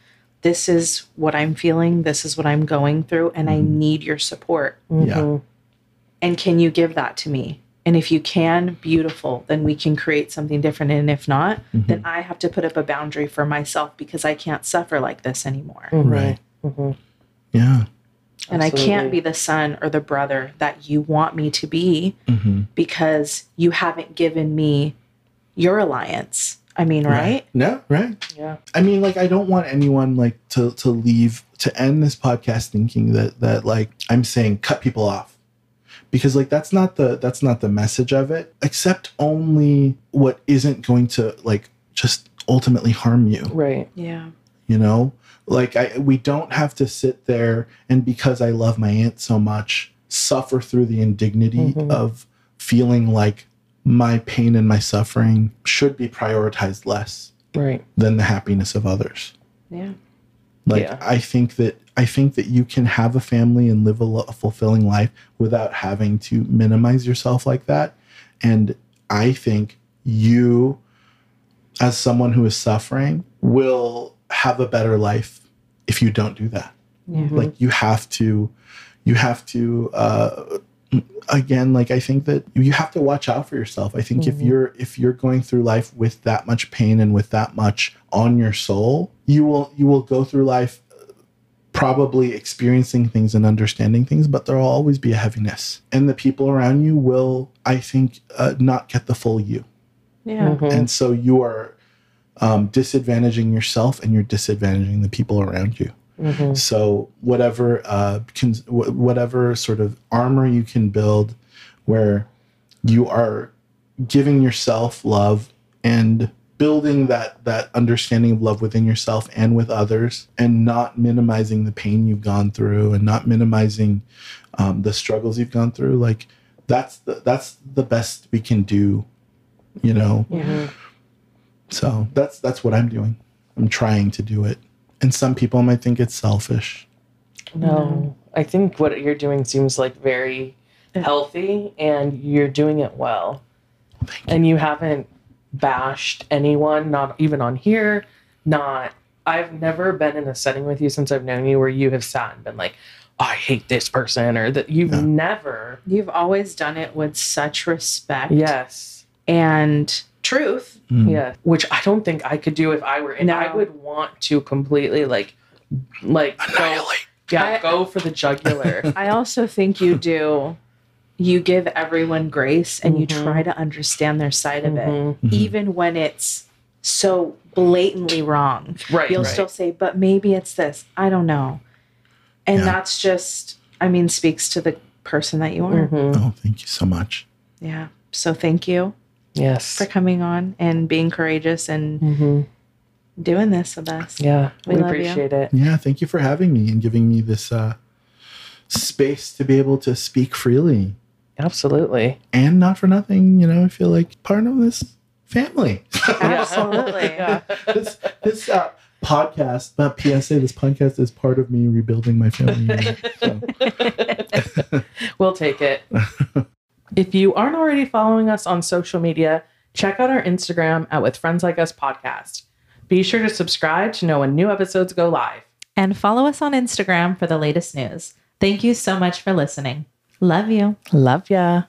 this is what I'm feeling, this is what I'm going through, and I need your support. Mm-hmm. And can you give that to me? And if you can, beautiful, then we can create something different. And if not, Mhm. then I have to put up a boundary for myself because I can't suffer like this anymore. Right. Mm-hmm. yeah, And I can't be the son or the brother that you want me to be because you haven't given me your alliance. I mean, right? No, right. Yeah. I mean, like, I don't want anyone like to to leave to end this podcast thinking that that like I'm saying cut people off, because like that's not the that's not the message of it. Accept only what isn't going to like just ultimately harm you. Right. Yeah. You know, like I we don't have to sit there and because I love my aunt so much, suffer through the indignity Mhm. of feeling like my pain and my suffering should be prioritized less Right. than the happiness of others. Yeah. Like Yeah. I think that I think that you can have a family and live a, a fulfilling life without having to minimize yourself like that. And I think you, as someone who is suffering, will have a better life if you don't do that. Yeah. Like you have to, you have to. Uh, again like i think that you have to watch out for yourself i think if Mhm. you're if you're going through life with that much pain and with that much on your soul you will you will go through life uh, probably experiencing things and understanding things but there will always be a heaviness and the people around you will i think uh, not get the full you Yeah. Mhm. and so you are um, disadvantaging yourself and you're disadvantaging the people around you Mhm. so whatever uh, can, wh- whatever sort of armor you can build, where you are giving yourself love and building that that understanding of love within yourself and with others, and not minimizing the pain you've gone through and not minimizing um, the struggles you've gone through. Like that's the, that's the best we can do, you know. Mhm. So that's that's what I'm doing. I'm trying to do it. And some people might think it's selfish. No, I think what you're doing seems like very healthy and you're doing it well. And you haven't bashed anyone, not even on here, not I've never been in a setting with you since I've known you where you have sat and been like, I hate this person or that you've Yeah. never You've always done it with such respect Yes. and truth. Mm. Yeah. Which I don't think I could do if I were and No. I would want to completely like like go, Annihilate. yeah, I- go for the jugular. I also think you do. You give everyone grace and you Mhm. try to understand their side of it, Mhm. Mhm. even when it's so blatantly wrong. Right. You'll right. still say, but maybe it's this. I don't know. And Yeah. that's just, I mean, speaks to the person that you are. Mhm. Oh, thank you so much. Yeah. So thank you. Yes. for coming on and being courageous and hmm doing this with us. Yeah. We We, love you. appreciate it. Yeah, thank you for having me and giving me this uh, space to be able to speak freely. Absolutely. And not for nothing, you know, I feel like part of this family. Absolutely. Yeah. this this uh, podcast, but PSA, this podcast is part of me rebuilding my family. unit. So, We'll take it. If you aren't already following us on social media, check out our Instagram at With Friends Like Us podcast. Be sure to subscribe to know when new episodes go live. And follow us on Instagram for the latest news. Thank you so much for listening. Love you. Love ya.